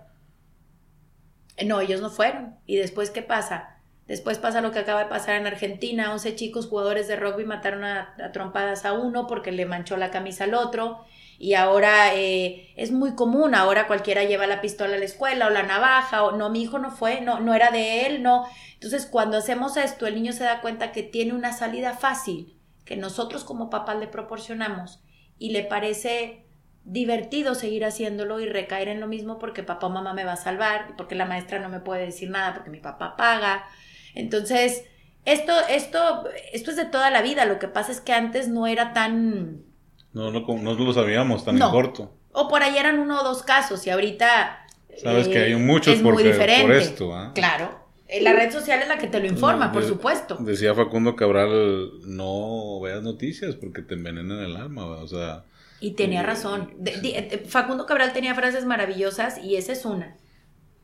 No, ellos no fueron. ¿Y después qué pasa? Después pasa lo que acaba de pasar en Argentina, 11 chicos jugadores de rugby mataron a, a trompadas a uno porque le manchó la camisa al otro y ahora eh, es muy común, ahora cualquiera lleva la pistola a la escuela o la navaja o no, mi hijo no fue, no, no era de él, no. Entonces cuando hacemos esto, el niño se da cuenta que tiene una salida fácil que nosotros como papás le proporcionamos y le parece divertido seguir haciéndolo y recaer en lo mismo porque papá o mamá me va a salvar, porque la maestra no me puede decir nada porque mi papá paga. Entonces, esto, esto, esto es de toda la vida. Lo que pasa es que antes no era tan no, no, no lo sabíamos tan en corto. O por ahí eran uno o dos casos y ahorita... Sabes que hay muchos es muy diferente. por esto. ¿ah? Claro. Eh, la red social es la que te lo informa, por supuesto. Decía Facundo Cabral, no veas noticias porque te envenenan el alma, o sea... Y tenía eh, razón. Eh, Facundo Cabral tenía frases maravillosas y esa es una.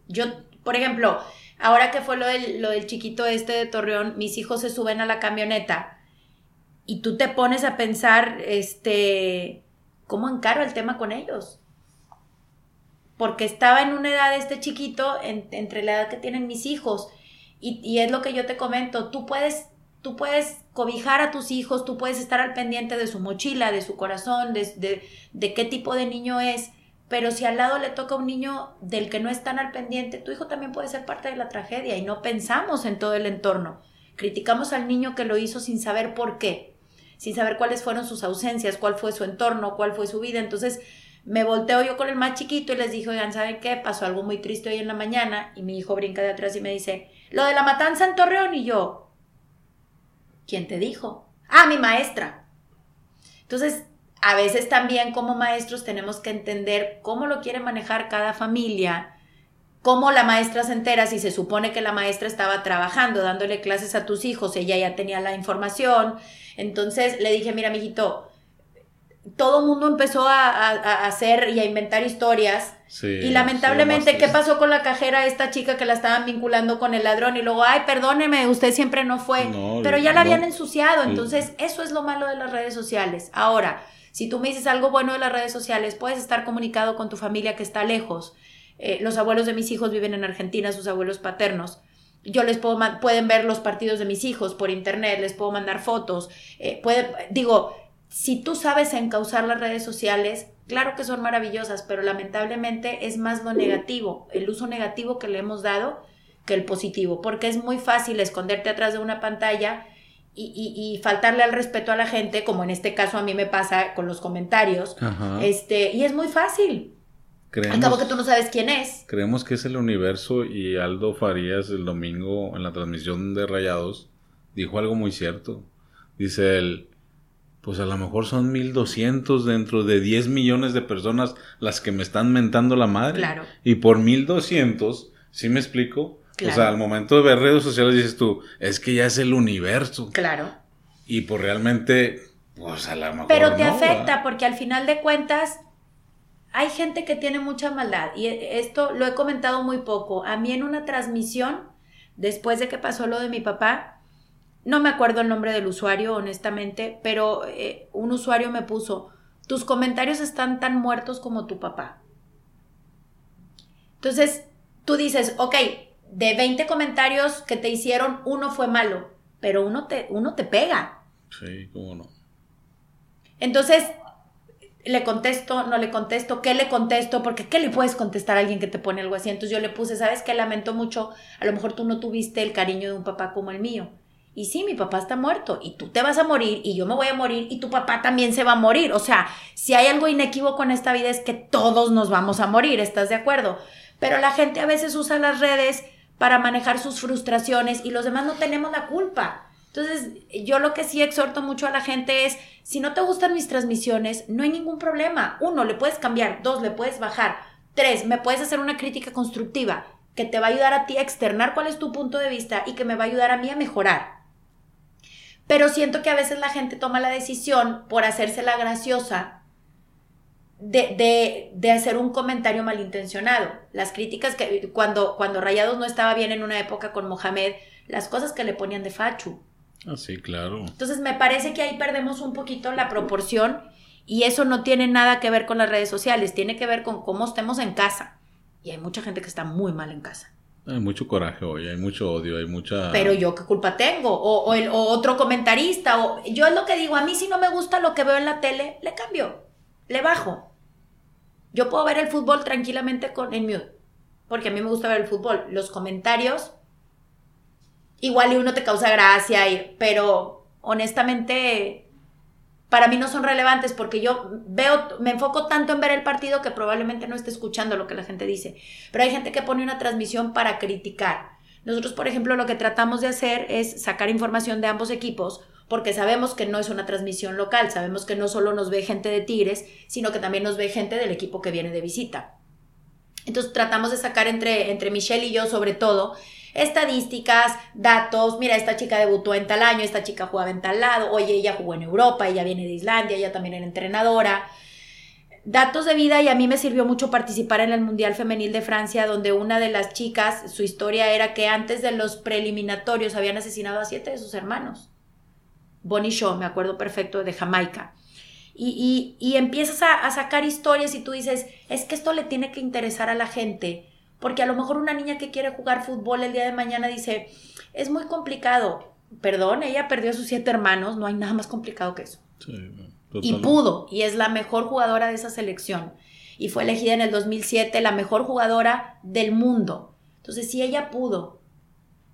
Yo, por ejemplo, ahora que fue lo del, lo del chiquito este de Torreón, mis hijos se suben a la camioneta y tú te pones a pensar, este, ¿cómo encaro el tema con ellos? Porque estaba en una edad este chiquito, entre la edad que tienen mis hijos, y, es lo que yo te comento, tú puedes, tú puedes cobijar a tus hijos, tú puedes estar al pendiente de su mochila, de su corazón, de, de, de qué tipo de niño es, pero si al lado le toca un niño del que no están al pendiente, tu hijo también puede ser parte de la tragedia y no pensamos en todo el entorno. Criticamos al niño que lo hizo sin saber por qué, sin saber cuáles fueron sus ausencias, cuál fue su entorno, cuál fue su vida. Entonces me volteo yo con el más chiquito y les dije, oigan, ¿saben qué? Pasó algo muy triste hoy en la mañana y mi hijo brinca de atrás y me dice, lo de la matanza en Torreón y yo, ¿quién te dijo? Ah, mi maestra. Entonces, a veces también como maestros tenemos que entender cómo lo quiere manejar cada familia, cómo la maestra se entera si se supone que la maestra estaba trabajando, dándole clases a tus hijos, ella ya tenía la información. Entonces le dije, mira, mijito, todo el mundo empezó a, hacer y a inventar historias. y lamentablemente, ¿qué pasó con la cajera, esta chica que la estaban vinculando con el ladrón? Y luego, ay, perdóneme, usted siempre no fue. Pero ya la habían ensuciado. Entonces, eso es lo malo de las redes sociales. Ahora, si tú me dices algo bueno de las redes sociales, puedes estar comunicado con tu familia que está lejos. Eh, los abuelos de mis hijos viven en Argentina, sus abuelos paternos. Yo les puedo, pueden ver los partidos de mis hijos por internet, les puedo mandar fotos. Eh, puede, digo, si tú sabes encauzar las redes sociales, claro que son maravillosas, pero lamentablemente es más lo negativo, el uso negativo que le hemos dado que el positivo, porque es muy fácil esconderte atrás de una pantalla y, faltarle al respeto a la gente, como en este caso a mí me pasa con los comentarios, este, y es muy fácil. Creemos, Al cabo que tú no sabes quién es. Creemos que es el universo y Aldo Farías el domingo en la transmisión de Rayados dijo algo muy cierto. Dice él, pues a lo mejor son 1200 dentro de 10 millones de personas las que me están mentando la madre. Claro. Y por 1200, ¿sí me explico? O sea, al momento de ver redes sociales dices tú, es que ya es el universo. Claro. Y pues realmente, pues a lo mejor. Pero te afecta porque al final de cuentas hay gente que tiene mucha maldad y esto lo he comentado muy poco. A mí en una transmisión, después de que pasó lo de mi papá, no me acuerdo el nombre del usuario, honestamente, pero eh, un usuario me puso, tus comentarios están tan muertos como tu papá. Entonces, tú dices, ok, de 20 comentarios que te hicieron, uno fue malo, pero uno te, uno te pega. Sí, cómo no. Entonces, le contesto, no le contesto, ¿qué le contesto? Porque ¿qué le puedes contestar a alguien que te pone algo así? Entonces yo le puse, ¿sabes qué? Lamento mucho, a lo mejor tú no tuviste el cariño de un papá como el mío. Y sí, mi papá está muerto y tú te vas a morir y yo me voy a morir y tu papá también se va a morir. O sea, si hay algo inequívoco en esta vida es que todos nos vamos a morir, ¿estás de acuerdo? Pero la gente a veces usa las redes para manejar sus frustraciones y los demás no tenemos la culpa. Entonces, yo lo que sí exhorto mucho a la gente es, si no te gustan mis transmisiones, no hay ningún problema. Uno, le puedes cambiar. Dos, le puedes bajar. Tres, me puedes hacer una crítica constructiva que te va a ayudar a ti a externar cuál es tu punto de vista y que me va a ayudar a mí a mejorar. Pero siento que a veces la gente toma la decisión por hacerse la graciosa de, de, de, hacer un comentario malintencionado. Las críticas que cuando, cuando Rayados no estaba bien en una época con Mohamed, las cosas que le ponían de fachu. Ah, sí, claro. Entonces me parece que ahí perdemos un poquito la proporción y eso no tiene nada que ver con las redes sociales, tiene que ver con cómo estemos en casa. Y hay mucha gente que está muy mal en casa. Hay mucho coraje hoy, hay mucho odio, hay mucha... Pero yo qué culpa tengo, o, el, otro comentarista, o yo es lo que digo, a mí si no me gusta lo que veo en la tele, le cambio, le bajo. Yo puedo ver el fútbol tranquilamente con el mute, porque a mí me gusta ver el fútbol. Los comentarios igual y uno te causa gracia, y, pero honestamente para mí no son relevantes porque yo veo, me enfoco tanto en ver el partido que probablemente no esté escuchando lo que la gente dice. Pero hay gente que pone una transmisión para criticar. Nosotros, por ejemplo, lo que tratamos de hacer es sacar información de ambos equipos porque sabemos que no es una transmisión local, sabemos que no solo nos ve gente de Tigres, sino que también nos ve gente del equipo que viene de visita. Entonces tratamos de sacar entre, entre Michelle y yo sobre todo estadísticas, datos, mira, esta chica debutó en tal año, esta chica jugaba en tal lado, oye, ella jugó en Europa, ella viene de Islandia, ella también era entrenadora. Datos de vida y a mí me sirvió mucho participar en el Mundial Femenil de Francia, donde una de las chicas, su historia era que antes de los preliminatorios habían asesinado a siete de sus hermanos. Bonnie Shaw, me acuerdo perfecto, de Jamaica. Y, y, empiezas a, a, sacar historias y tú dices, es que esto le tiene que interesar a la gente porque a lo mejor una niña que quiere jugar fútbol el día de mañana dice, es muy complicado. Perdón, ella perdió a sus siete hermanos, no hay nada más complicado que eso. y pudo, y es la mejor jugadora de esa selección. y fue elegida en el 2007 la mejor jugadora del mundo. Entonces, si ella pudo,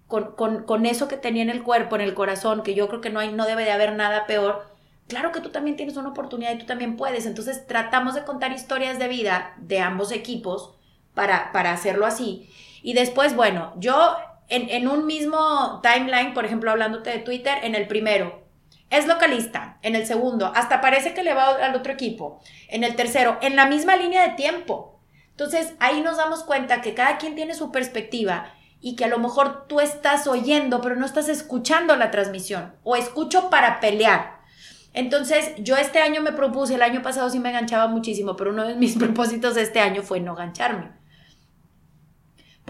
con, con, eso que tenía en el cuerpo, en el corazón, que yo creo que no, hay, no debe de haber nada peor, claro que tú también tienes una oportunidad y tú también puedes. Entonces, tratamos de contar historias de vida de ambos equipos para, para hacerlo así. Y después, bueno, yo en, en un mismo timeline, por ejemplo, hablándote de Twitter, en el primero, es localista. En el segundo, hasta parece que le va al otro equipo. En el tercero, en la misma línea de tiempo. Entonces ahí nos damos cuenta que cada quien tiene su perspectiva y que a lo mejor tú estás oyendo, pero no estás escuchando la transmisión o escucho para pelear. Entonces, yo este año me propuse, el año pasado sí me enganchaba muchísimo, pero uno de mis [laughs] propósitos de este año fue no engancharme.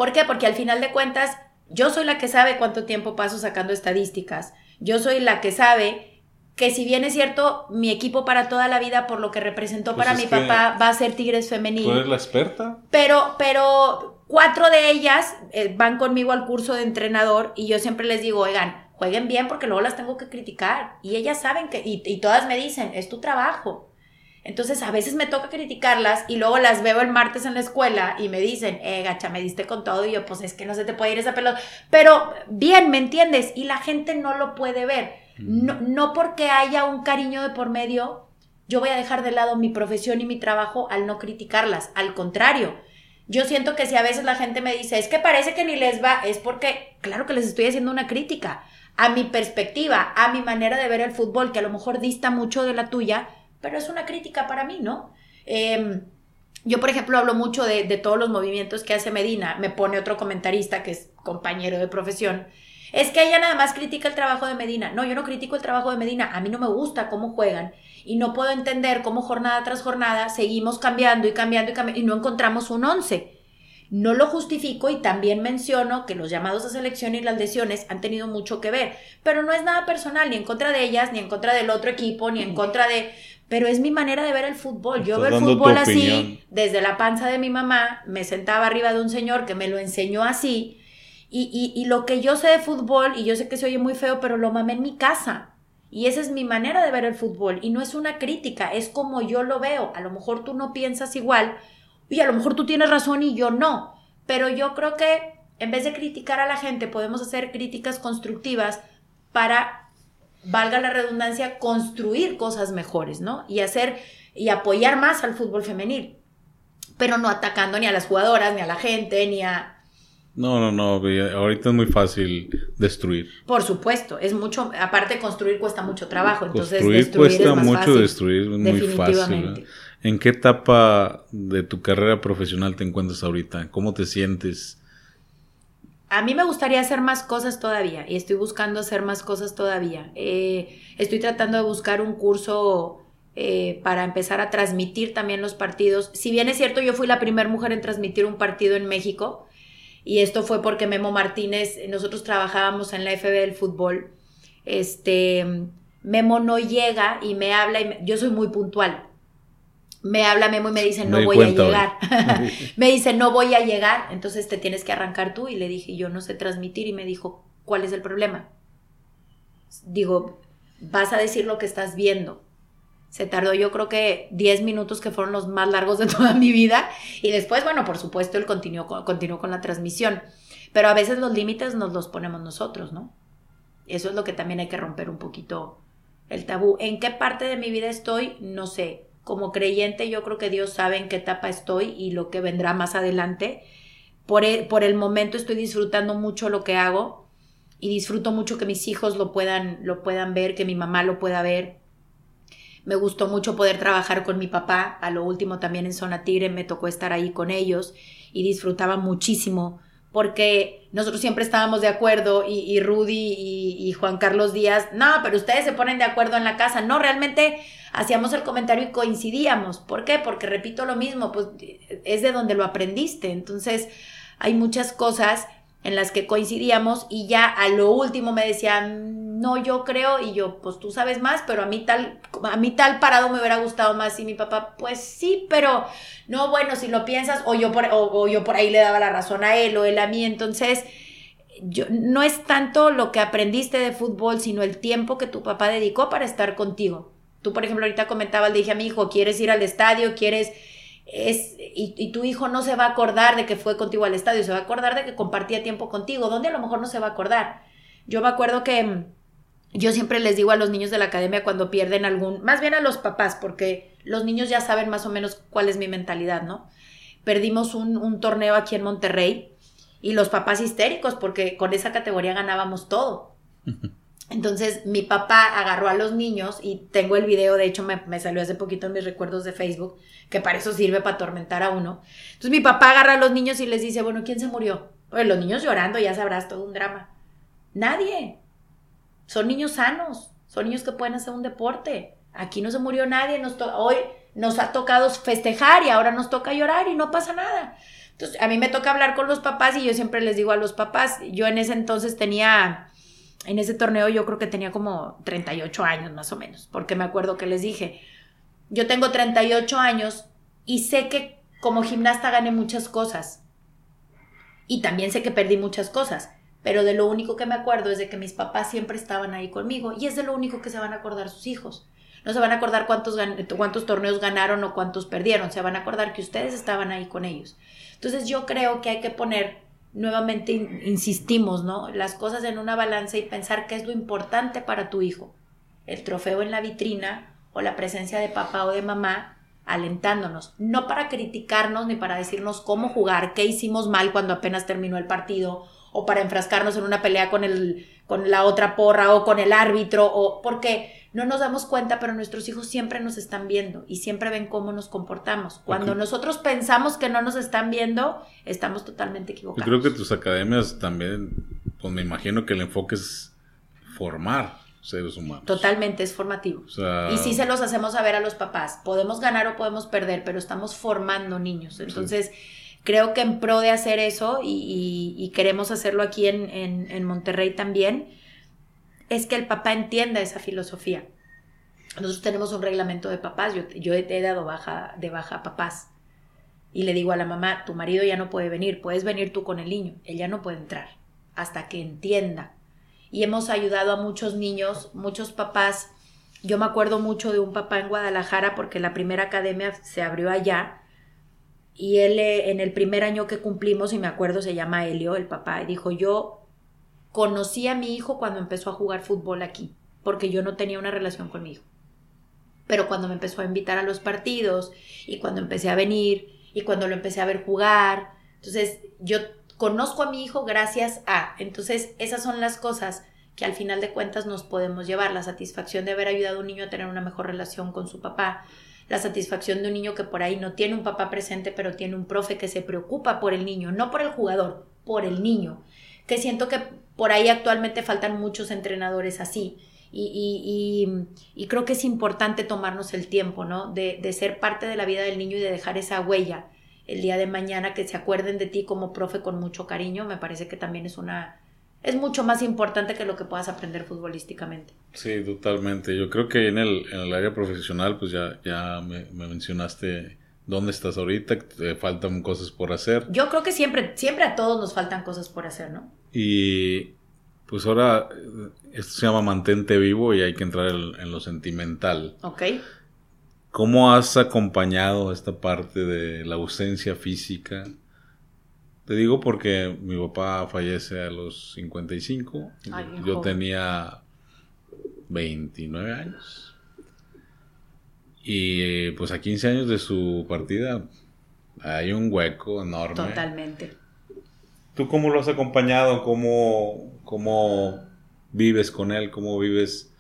¿Por qué? Porque al final de cuentas, yo soy la que sabe cuánto tiempo paso sacando estadísticas. Yo soy la que sabe que si bien es cierto, mi equipo para toda la vida, por lo que representó pues para mi papá, va a ser Tigres Femenil. ¿Tú eres la experta? Pero, pero cuatro de ellas eh, van conmigo al curso de entrenador y yo siempre les digo, oigan, jueguen bien porque luego las tengo que criticar. Y ellas saben que, y, y todas me dicen, es tu trabajo. Entonces a veces me toca criticarlas y luego las veo el martes en la escuela y me dicen, eh, gacha, me diste con todo y yo, pues es que no se te puede ir esa pelota. Pero bien, ¿me entiendes? Y la gente no lo puede ver. No, no porque haya un cariño de por medio, yo voy a dejar de lado mi profesión y mi trabajo al no criticarlas. Al contrario, yo siento que si a veces la gente me dice, es que parece que ni les va, es porque, claro que les estoy haciendo una crítica a mi perspectiva, a mi manera de ver el fútbol, que a lo mejor dista mucho de la tuya, pero es una crítica para mí, ¿no? Em, yo, por ejemplo, hablo mucho de, de, todos los movimientos que hace Medina. Me pone otro comentarista que es compañero de profesión es que ella nada más critica el trabajo de Medina. No, yo no critico el trabajo de Medina. A mí no me gusta cómo juegan y no puedo entender cómo jornada tras jornada seguimos cambiando y cambiando y cambiando y no encontramos un once. No lo justifico y también menciono que los llamados a selección y las lesiones han tenido mucho que ver, pero no es nada personal, ni en contra de ellas, ni en contra del otro equipo, ni en contra de... Pero es mi manera de ver el fútbol. Yo veo el fútbol así, desde la panza de mi mamá, me sentaba arriba de un señor que me lo enseñó así, y, y, lo que yo sé de fútbol, y yo sé que se oye muy feo, pero lo mamé en mi casa. Y esa es mi manera de ver el fútbol. Y no es una crítica, es como yo lo veo. A lo mejor tú no piensas igual, y a lo mejor tú tienes razón y yo no. Pero yo creo que en vez de criticar a la gente, podemos hacer críticas constructivas para, valga la redundancia, construir cosas mejores, ¿no? Y hacer y apoyar más al fútbol femenil. Pero no atacando ni a las jugadoras, ni a la gente, ni a no, no, no, ahorita es muy fácil destruir. Por supuesto, es mucho, aparte construir cuesta mucho trabajo, entonces construir cuesta mucho destruir, es muy fácil. ¿En qué etapa de tu carrera profesional te encuentras ahorita? ¿Cómo te sientes? A mí me gustaría hacer más cosas todavía y estoy buscando hacer más cosas todavía. Eh, estoy tratando de buscar un curso eh, para empezar a transmitir también los partidos. Si bien es cierto, yo fui la primera mujer en transmitir un partido en México, y esto fue porque Memo Martínez, nosotros trabajábamos en la FB del fútbol, este, Memo no llega y me habla, y yo soy muy puntual. Me habla Memo y me dice, no voy a llegar. [laughs] me dice, no voy a llegar, entonces te tienes que arrancar tú. Y le dije, yo no sé transmitir. Y me dijo, ¿cuál es el problema? Digo, vas a decir lo que estás viendo. Se tardó yo creo que 10 minutos que fueron los más largos de [laughs] toda mi vida. Y después, bueno, por supuesto, él continuó, continuó con la transmisión. Pero a veces los límites nos los ponemos nosotros, ¿no? Eso es lo que también hay que romper un poquito el tabú. ¿En qué parte de mi vida estoy? No sé. Como creyente yo creo que Dios sabe en qué etapa estoy y lo que vendrá más adelante. Por el, por el momento estoy disfrutando mucho lo que hago y disfruto mucho que mis hijos lo puedan, lo puedan ver, que mi mamá lo pueda ver, me gustó mucho poder trabajar con mi papá. A lo último también en Zona Tigre me tocó estar ahí con ellos y disfrutaba muchísimo porque nosotros siempre estábamos de acuerdo y, Rudy y, Juan Carlos Díaz, no, pero ustedes se ponen de acuerdo en la casa. No, realmente hacíamos el comentario y coincidíamos. ¿Por qué? Porque repito lo mismo, pues es de donde lo aprendiste. Entonces hay muchas cosas en las que coincidíamos y ya a lo último me decían, no, yo creo, y yo, pues tú sabes más, pero a mí tal, a mí tal parado me hubiera gustado más y mi papá, pues sí, pero no, bueno, si lo piensas, o yo por, o, yo por ahí le daba la razón a él o él a mí, entonces yo, no es tanto lo que aprendiste de fútbol, sino el tiempo que tu papá dedicó para estar contigo. Tú, por ejemplo, ahorita comentabas, le dije a mi hijo, ¿quieres ir al estadio? ¿Quieres es, y, tu hijo no se va a acordar de que fue contigo al estadio, se va a acordar de que compartía tiempo contigo, donde a lo mejor no se va a acordar. Yo me acuerdo que mm, yo siempre les digo a los niños de la academia cuando pierden algún, más bien a los papás, porque los niños ya saben más o menos cuál es mi mentalidad, ¿no? Perdimos un, un torneo aquí en Monterrey y los papás histéricos porque con esa categoría ganábamos todo. [laughs] Entonces mi papá agarró a los niños y tengo el video, de hecho me, me, salió hace poquito en mis recuerdos de Facebook, que para eso sirve para atormentar a uno. Entonces mi papá agarra a los niños y les dice, bueno, ¿quién se murió? Pues los niños llorando, ya sabrás, todo un drama. Nadie. Son niños sanos, son niños que pueden hacer un deporte. Aquí no se murió nadie, nos hoy nos ha tocado festejar y ahora nos toca llorar y no pasa nada. Entonces, a mí me toca hablar con los papás y yo siempre les digo a los papás, yo en ese entonces tenía en ese torneo yo creo que tenía como 38 años más o menos, porque me acuerdo que les dije, yo tengo 38 años y sé que como gimnasta gané muchas cosas. Y también sé que perdí muchas cosas, pero de lo único que me acuerdo es de que mis papás siempre estaban ahí conmigo y es de lo único que se van a acordar sus hijos. No se van a acordar cuántos, cuántos torneos ganaron o cuántos perdieron, se van a acordar que ustedes estaban ahí con ellos. Entonces yo creo que hay que poner nuevamente insistimos, ¿no? Las cosas en una balanza y pensar qué es lo importante para tu hijo. El trofeo en la vitrina o la presencia de papá o de mamá alentándonos, no para criticarnos ni para decirnos cómo jugar, qué hicimos mal cuando apenas terminó el partido o para enfrascarnos en una pelea con el con la otra porra o con el árbitro o porque no nos damos cuenta, pero nuestros hijos siempre nos están viendo y siempre ven cómo nos comportamos. Cuando nosotros pensamos que no nos están viendo, estamos totalmente equivocados. Yo creo que tus academias también, pues me imagino que el enfoque es formar seres humanos. Totalmente, es formativo. y sí se los hacemos saber a los papás. Podemos ganar o podemos perder, pero estamos formando niños. Entonces, creo que en pro de hacer eso, y, queremos hacerlo aquí en, en Monterrey también, es que el papá entienda esa filosofía. Nosotros tenemos un reglamento de papás, yo, yo he dado baja, de baja a papás. Y le digo a la mamá, tu marido ya no puede venir, puedes venir tú con el niño, él ya no puede entrar, hasta que entienda. Y hemos ayudado a muchos niños, muchos papás. Yo me acuerdo mucho de un papá en Guadalajara porque la primera academia se abrió allá. Y él eh, en el primer año que cumplimos, y me acuerdo, se llama Helio, el papá, y dijo, yo conocí a mi hijo cuando empezó a jugar fútbol aquí, porque yo no tenía una relación con mi hijo. Pero cuando me empezó a invitar a los partidos y cuando empecé a venir y cuando lo empecé a ver jugar, entonces yo conozco a mi hijo gracias a, entonces esas son las cosas que al final de cuentas nos podemos llevar, la satisfacción de haber ayudado a un niño a tener una mejor relación con su papá, la satisfacción de un niño que por ahí no tiene un papá presente, pero tiene un profe que se preocupa por el niño, no por el jugador, por el niño, que siento que por ahí actualmente faltan muchos entrenadores así. Y, y, creo que es importante tomarnos el tiempo, ¿no? De, de, ser parte de la vida del niño y de dejar esa huella el día de mañana, que se acuerden de ti como profe con mucho cariño, me parece que también es una... Es mucho más importante que lo que puedas aprender futbolísticamente. Sí, totalmente. Yo creo que en el, en el área profesional, pues ya, ya me, me mencionaste dónde estás ahorita, te faltan cosas por hacer. Yo creo que siempre, siempre a todos nos faltan cosas por hacer, ¿no? Y pues ahora esto se llama mantente vivo y hay que entrar en, lo sentimental. Ok. ¿Cómo has acompañado esta parte de la ausencia física? Te digo porque mi papá fallece a los 55. Yo tenía 29 años. Y pues a 15 años de su partida hay un hueco enorme. Totalmente. ¿Tú cómo lo has acompañado? ¿Cómo, cómo vives con él? ¿Cómo vives,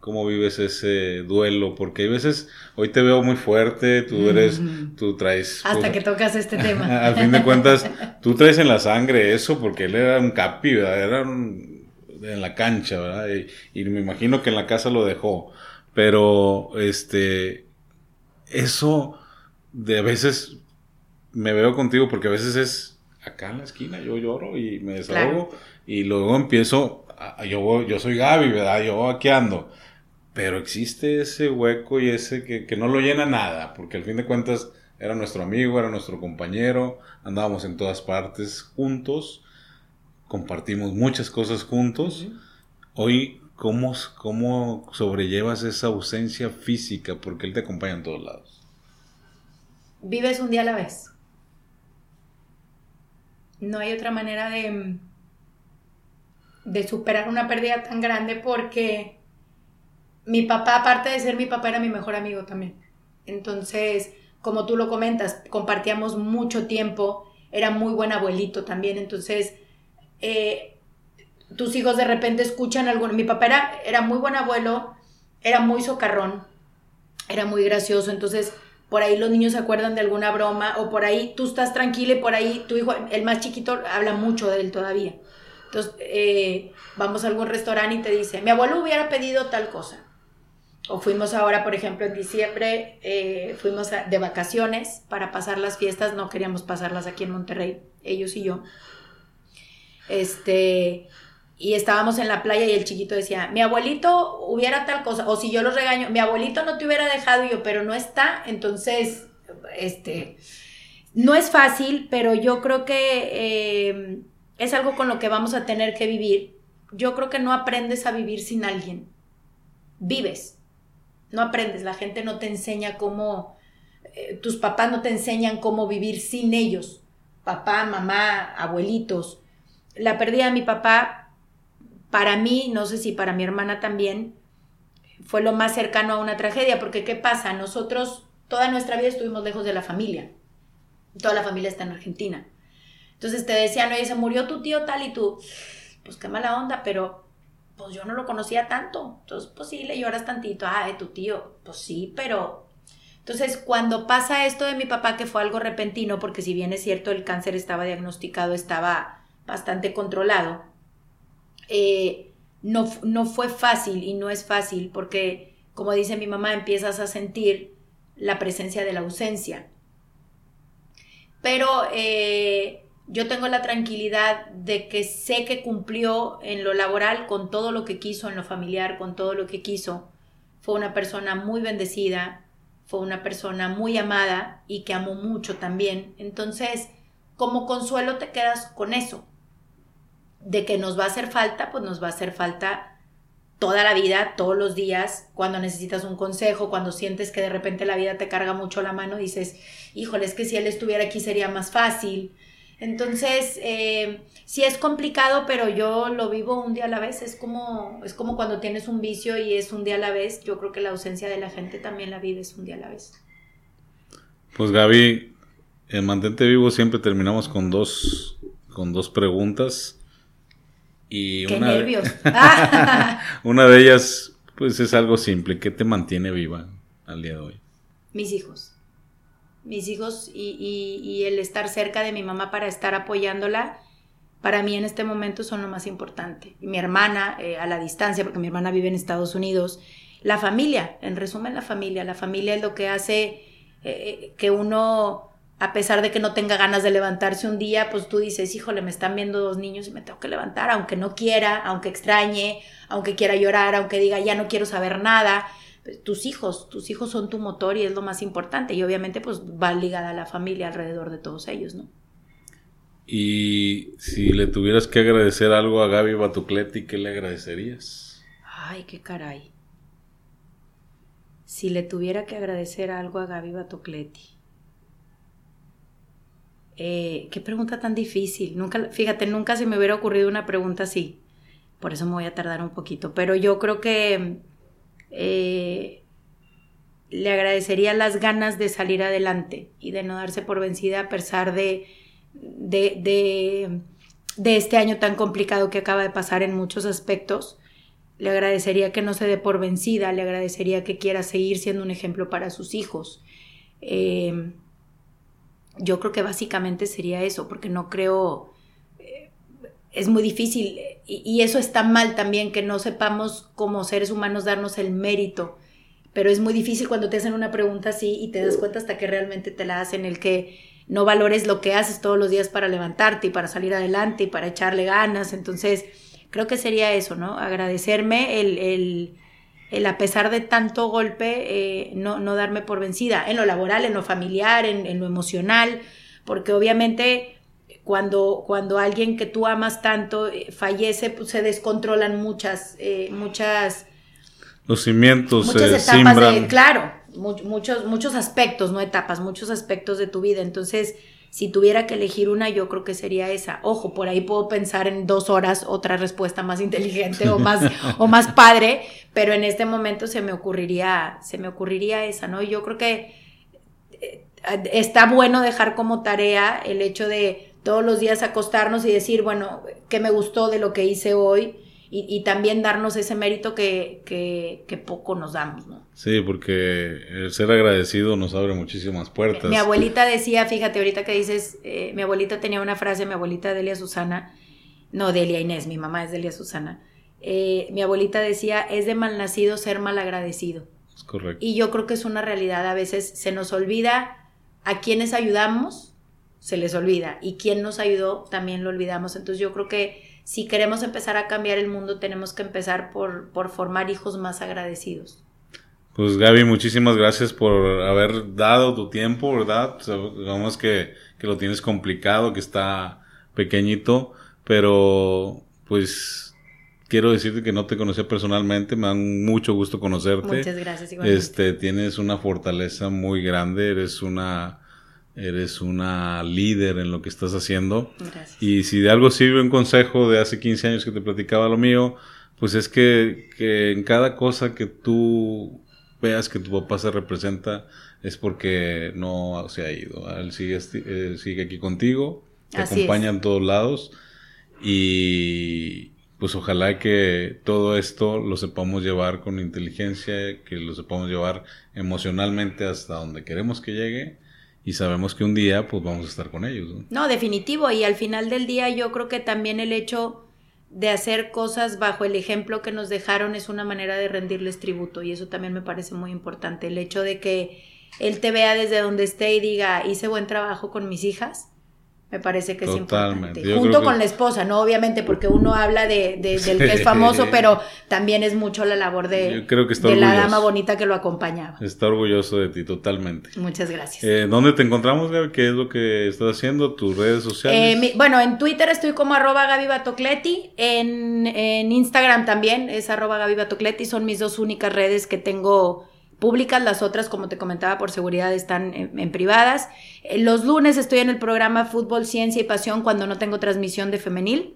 cómo vives ese duelo? Porque hay veces, hoy te veo muy fuerte, tú eres, tú traes... Hasta pues, que tocas este tema. [laughs] al fin de cuentas, tú traes en la sangre eso, porque él era un capi, ¿verdad? Era en la cancha, ¿verdad? Y, y me imagino que en la casa lo dejó. Pero, este, eso de a veces me veo contigo porque a veces es acá en la esquina, yo lloro y me desahogo y luego empiezo, yo, yo soy Gaby, ¿verdad? Yo aquí ando. Pero existe ese hueco y ese que, que, no lo llena nada, porque al fin de cuentas era nuestro amigo, era nuestro compañero, andábamos en todas partes juntos, compartimos muchas cosas juntos. Hoy, ¿cómo, ¿cómo sobrellevas esa ausencia física? Porque él te acompaña en todos lados. vives un día a la vez. No hay otra manera de, de superar una pérdida tan grande porque mi papá, aparte de ser mi papá, era mi mejor amigo también. Entonces, como tú lo comentas, compartíamos mucho tiempo, era muy buen abuelito también, entonces eh, tus hijos de repente escuchan algo. Mi papá era, era muy buen abuelo, era muy socarrón, era muy gracioso, entonces por ahí los niños se acuerdan de alguna broma, o por ahí tú estás tranquila y por ahí tu hijo, el más chiquito, habla mucho de él todavía. Entonces, eh, vamos a algún restaurante y te dice, mi abuelo hubiera pedido tal cosa. O fuimos ahora, por ejemplo, en diciembre, eh, fuimos de vacaciones para pasar las fiestas, no queríamos pasarlas aquí en Monterrey, ellos y yo. Este, y estábamos en la playa y el chiquito decía, mi abuelito hubiera tal cosa, o si yo lo regaño, mi abuelito no te hubiera dejado yo, pero no está, entonces, este, no es fácil, pero yo creo que eh, es algo con lo que vamos a tener que vivir. Yo creo que no aprendes a vivir sin alguien, vives no aprendes, la gente no te enseña cómo, eh, tus papás no te enseñan cómo vivir sin ellos, papá, mamá, abuelitos. La pérdida de mi papá, para mí, no sé si para mi hermana también, fue lo más cercano a una tragedia, porque ¿qué pasa? Nosotros toda nuestra vida estuvimos lejos de la familia, toda la familia está en Argentina. Entonces te decían, oye, se murió tu tío tal y tú, pues qué mala onda, pero pues yo no lo conocía tanto. Entonces, pues sí, le lloras tantito, ah, de tu tío, pues sí, pero... Entonces, cuando pasa esto de mi papá, que fue algo repentino, porque si bien es cierto, el cáncer estaba diagnosticado, estaba bastante controlado, eh, no, no fue fácil y no es fácil, porque, como dice mi mamá, empiezas a sentir la presencia de la ausencia. Pero eh, yo tengo la tranquilidad de que sé que cumplió en lo laboral con todo lo que quiso, en lo familiar con todo lo que quiso. Fue una persona muy bendecida, fue una persona muy amada y que amó mucho también. Entonces, como consuelo te quedas con eso. De que nos va a hacer falta, pues nos va a hacer falta toda la vida, todos los días, cuando necesitas un consejo, cuando sientes que de repente la vida te carga mucho la mano, dices, híjole, es que si él estuviera aquí sería más fácil entonces, eh, sí es complicado, pero yo lo vivo un día a la vez. Es como, es como cuando tienes un vicio y es un día a la vez. Yo creo que la ausencia de la gente también la vives un día a la vez. Pues Gaby, en Mantente Vivo siempre terminamos con dos, con dos preguntas. Y Qué una, nervios. [laughs] una de ellas, pues es algo simple. ¿Qué te mantiene viva al día de hoy? Mis hijos mis hijos y, el estar cerca de mi mamá para estar apoyándola, para mí en este momento son lo más importante. Y mi hermana, eh, a la distancia, porque mi hermana vive en Estados Unidos, la familia, en resumen la familia, la familia es lo que hace eh, eh, que uno, a pesar de que no tenga ganas de levantarse un día, pues tú dices, híjole, me están viendo dos niños y me tengo que levantar, aunque no quiera, aunque extrañe, aunque quiera llorar, aunque diga, ya no quiero saber nada pues, tus hijos, tus hijos son tu motor y es lo más importante. Y obviamente pues va ligada a la familia alrededor de todos ellos, ¿no? Y si le tuvieras que agradecer algo a Gaby Batucletti, ¿qué le agradecerías? Ay, qué caray. Si le tuviera que agradecer algo a Gaby Batucletti. Eh, qué pregunta tan difícil. Nunca, fíjate, nunca se me hubiera ocurrido una pregunta así. Por eso me voy a tardar un poquito. Pero yo creo que eh, le agradecería las ganas de salir adelante y de no darse por vencida a pesar de, de, de, este año tan complicado que acaba de pasar en muchos aspectos. Le agradecería que no se dé por vencida, le agradecería que quiera seguir siendo un ejemplo para sus hijos. Eh, yo creo que básicamente sería eso, porque no creo, eh, es muy difícil y, eso está mal también, que no sepamos como seres humanos darnos el mérito. Pero es muy difícil cuando te hacen una pregunta así y te das cuenta hasta que realmente te la hacen, el que no valores lo que haces todos los días para levantarte y para salir adelante y para echarle ganas. Entonces, creo que sería eso, ¿no? Agradecerme el, el, a pesar de tanto golpe, eh, no, no, darme por vencida en lo laboral, en lo familiar, en, en lo emocional, porque obviamente cuando, cuando alguien que tú amas tanto eh, fallece, pues se descontrolan muchas, eh, muchas... Los cimientos muchas etapas de, claro, muchos, muchos aspectos, no etapas, muchos aspectos de tu vida. Entonces, si tuviera que elegir una, yo creo que sería esa. Ojo, por ahí puedo pensar en dos horas otra respuesta más inteligente o más, [laughs] o más padre, pero en este momento se me ocurriría, se me ocurriría esa, ¿no? Yo creo que eh, está bueno dejar como tarea el hecho de todos los días acostarnos y decir, bueno, ¿qué me gustó de lo que hice hoy? Y, también darnos ese mérito que, que, poco nos damos, ¿no? Sí, porque el ser agradecido nos abre muchísimas puertas. Mi, abuelita decía, fíjate, ahorita que dices, eh, mi abuelita tenía una frase, mi abuelita Delia Susana, no Delia Inés, mi mamá es Delia Susana, eh, mi abuelita decía, es de malnacido ser mal agradecido. Es correcto. Y yo creo que es una realidad, a veces se nos olvida a quienes ayudamos, se les olvida, y quien nos ayudó también lo olvidamos. Entonces yo creo que si queremos empezar a cambiar el mundo, tenemos que empezar por, por formar hijos más agradecidos. Pues Gaby, muchísimas gracias por haber dado tu tiempo, ¿verdad? Sabemos que, que lo tienes complicado, que está pequeñito, pero pues quiero decirte que no te conocía personalmente, me da mucho gusto conocerte. Muchas gracias. Igualmente. Este, tienes una fortaleza muy grande, eres una eres una líder en lo que estás haciendo. Gracias. Y si de algo sirve un consejo de hace 15 años que te platicaba lo mío, pues es que, que en cada cosa que tú veas que tu papá se representa es porque no se ha ido. Él sigue, eh, sigue aquí contigo, te acompaña en todos lados y pues ojalá que todo esto lo sepamos llevar con inteligencia, que lo sepamos llevar emocionalmente hasta donde queremos que llegue y sabemos que un día pues vamos a estar con ellos. ¿no? no, definitivo, y al final del día yo creo que también el hecho de hacer cosas bajo el ejemplo que nos dejaron es una manera de rendirles tributo y eso también me parece muy importante, el hecho de que él te vea desde donde esté y diga, hice buen trabajo con mis hijas, me parece que es importante. Junto con la esposa, ¿no? Obviamente, porque uno habla de, [laughs] del que es famoso, pero también es mucho la labor de, la dama bonita que lo acompañaba. Está orgulloso de ti, totalmente. Muchas gracias. Eh, ¿Dónde te encontramos, Gaby? ¿Qué es lo que estás haciendo? ¿Tus redes sociales? Eh, bueno, en Twitter estoy como arroba Gaby Batocleti, en, en Instagram también es arroba Gaby Batocleti, son mis dos únicas redes que tengo públicas, las otras, como te comentaba, por seguridad están en, privadas. Eh, los lunes estoy en el programa Fútbol, Ciencia y Pasión cuando no tengo transmisión de femenil.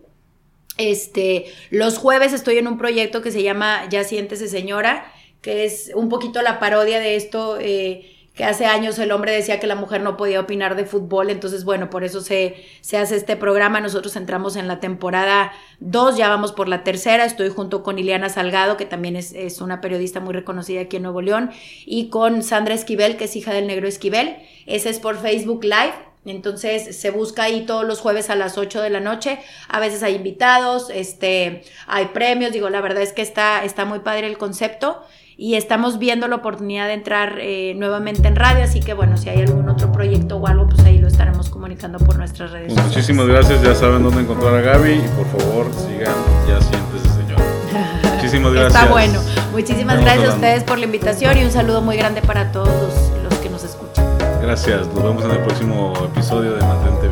Este, los jueves estoy en un proyecto que se llama Ya siéntese señora, que es un poquito la parodia de esto. Eh, que hace años el hombre decía que la mujer no podía opinar de fútbol, entonces bueno, por eso se, se hace este programa. Nosotros entramos en la temporada 2, ya vamos por la tercera, estoy junto con Ileana Salgado, que también es, es, una periodista muy reconocida aquí en Nuevo León, y con Sandra Esquivel, que es hija del negro Esquivel. Ese es por Facebook Live. Entonces se busca ahí todos los jueves a las 8 de la noche. A veces hay invitados, este, hay premios. Digo, la verdad es que está, está muy padre el concepto y estamos viendo la oportunidad de entrar eh, nuevamente en radio, así que bueno, si hay algún otro proyecto o algo, pues ahí lo estaremos comunicando por nuestras redes pues Muchísimas gracias, ya saben dónde encontrar a Gaby y por favor sigan Ya Siéntese Señor. [laughs] Muchísimas gracias. Está bueno. Muchísimas gracias a ustedes por la invitación y un saludo muy grande para todos los, los que nos escuchan. Gracias, nos vemos en el próximo episodio de Mantente.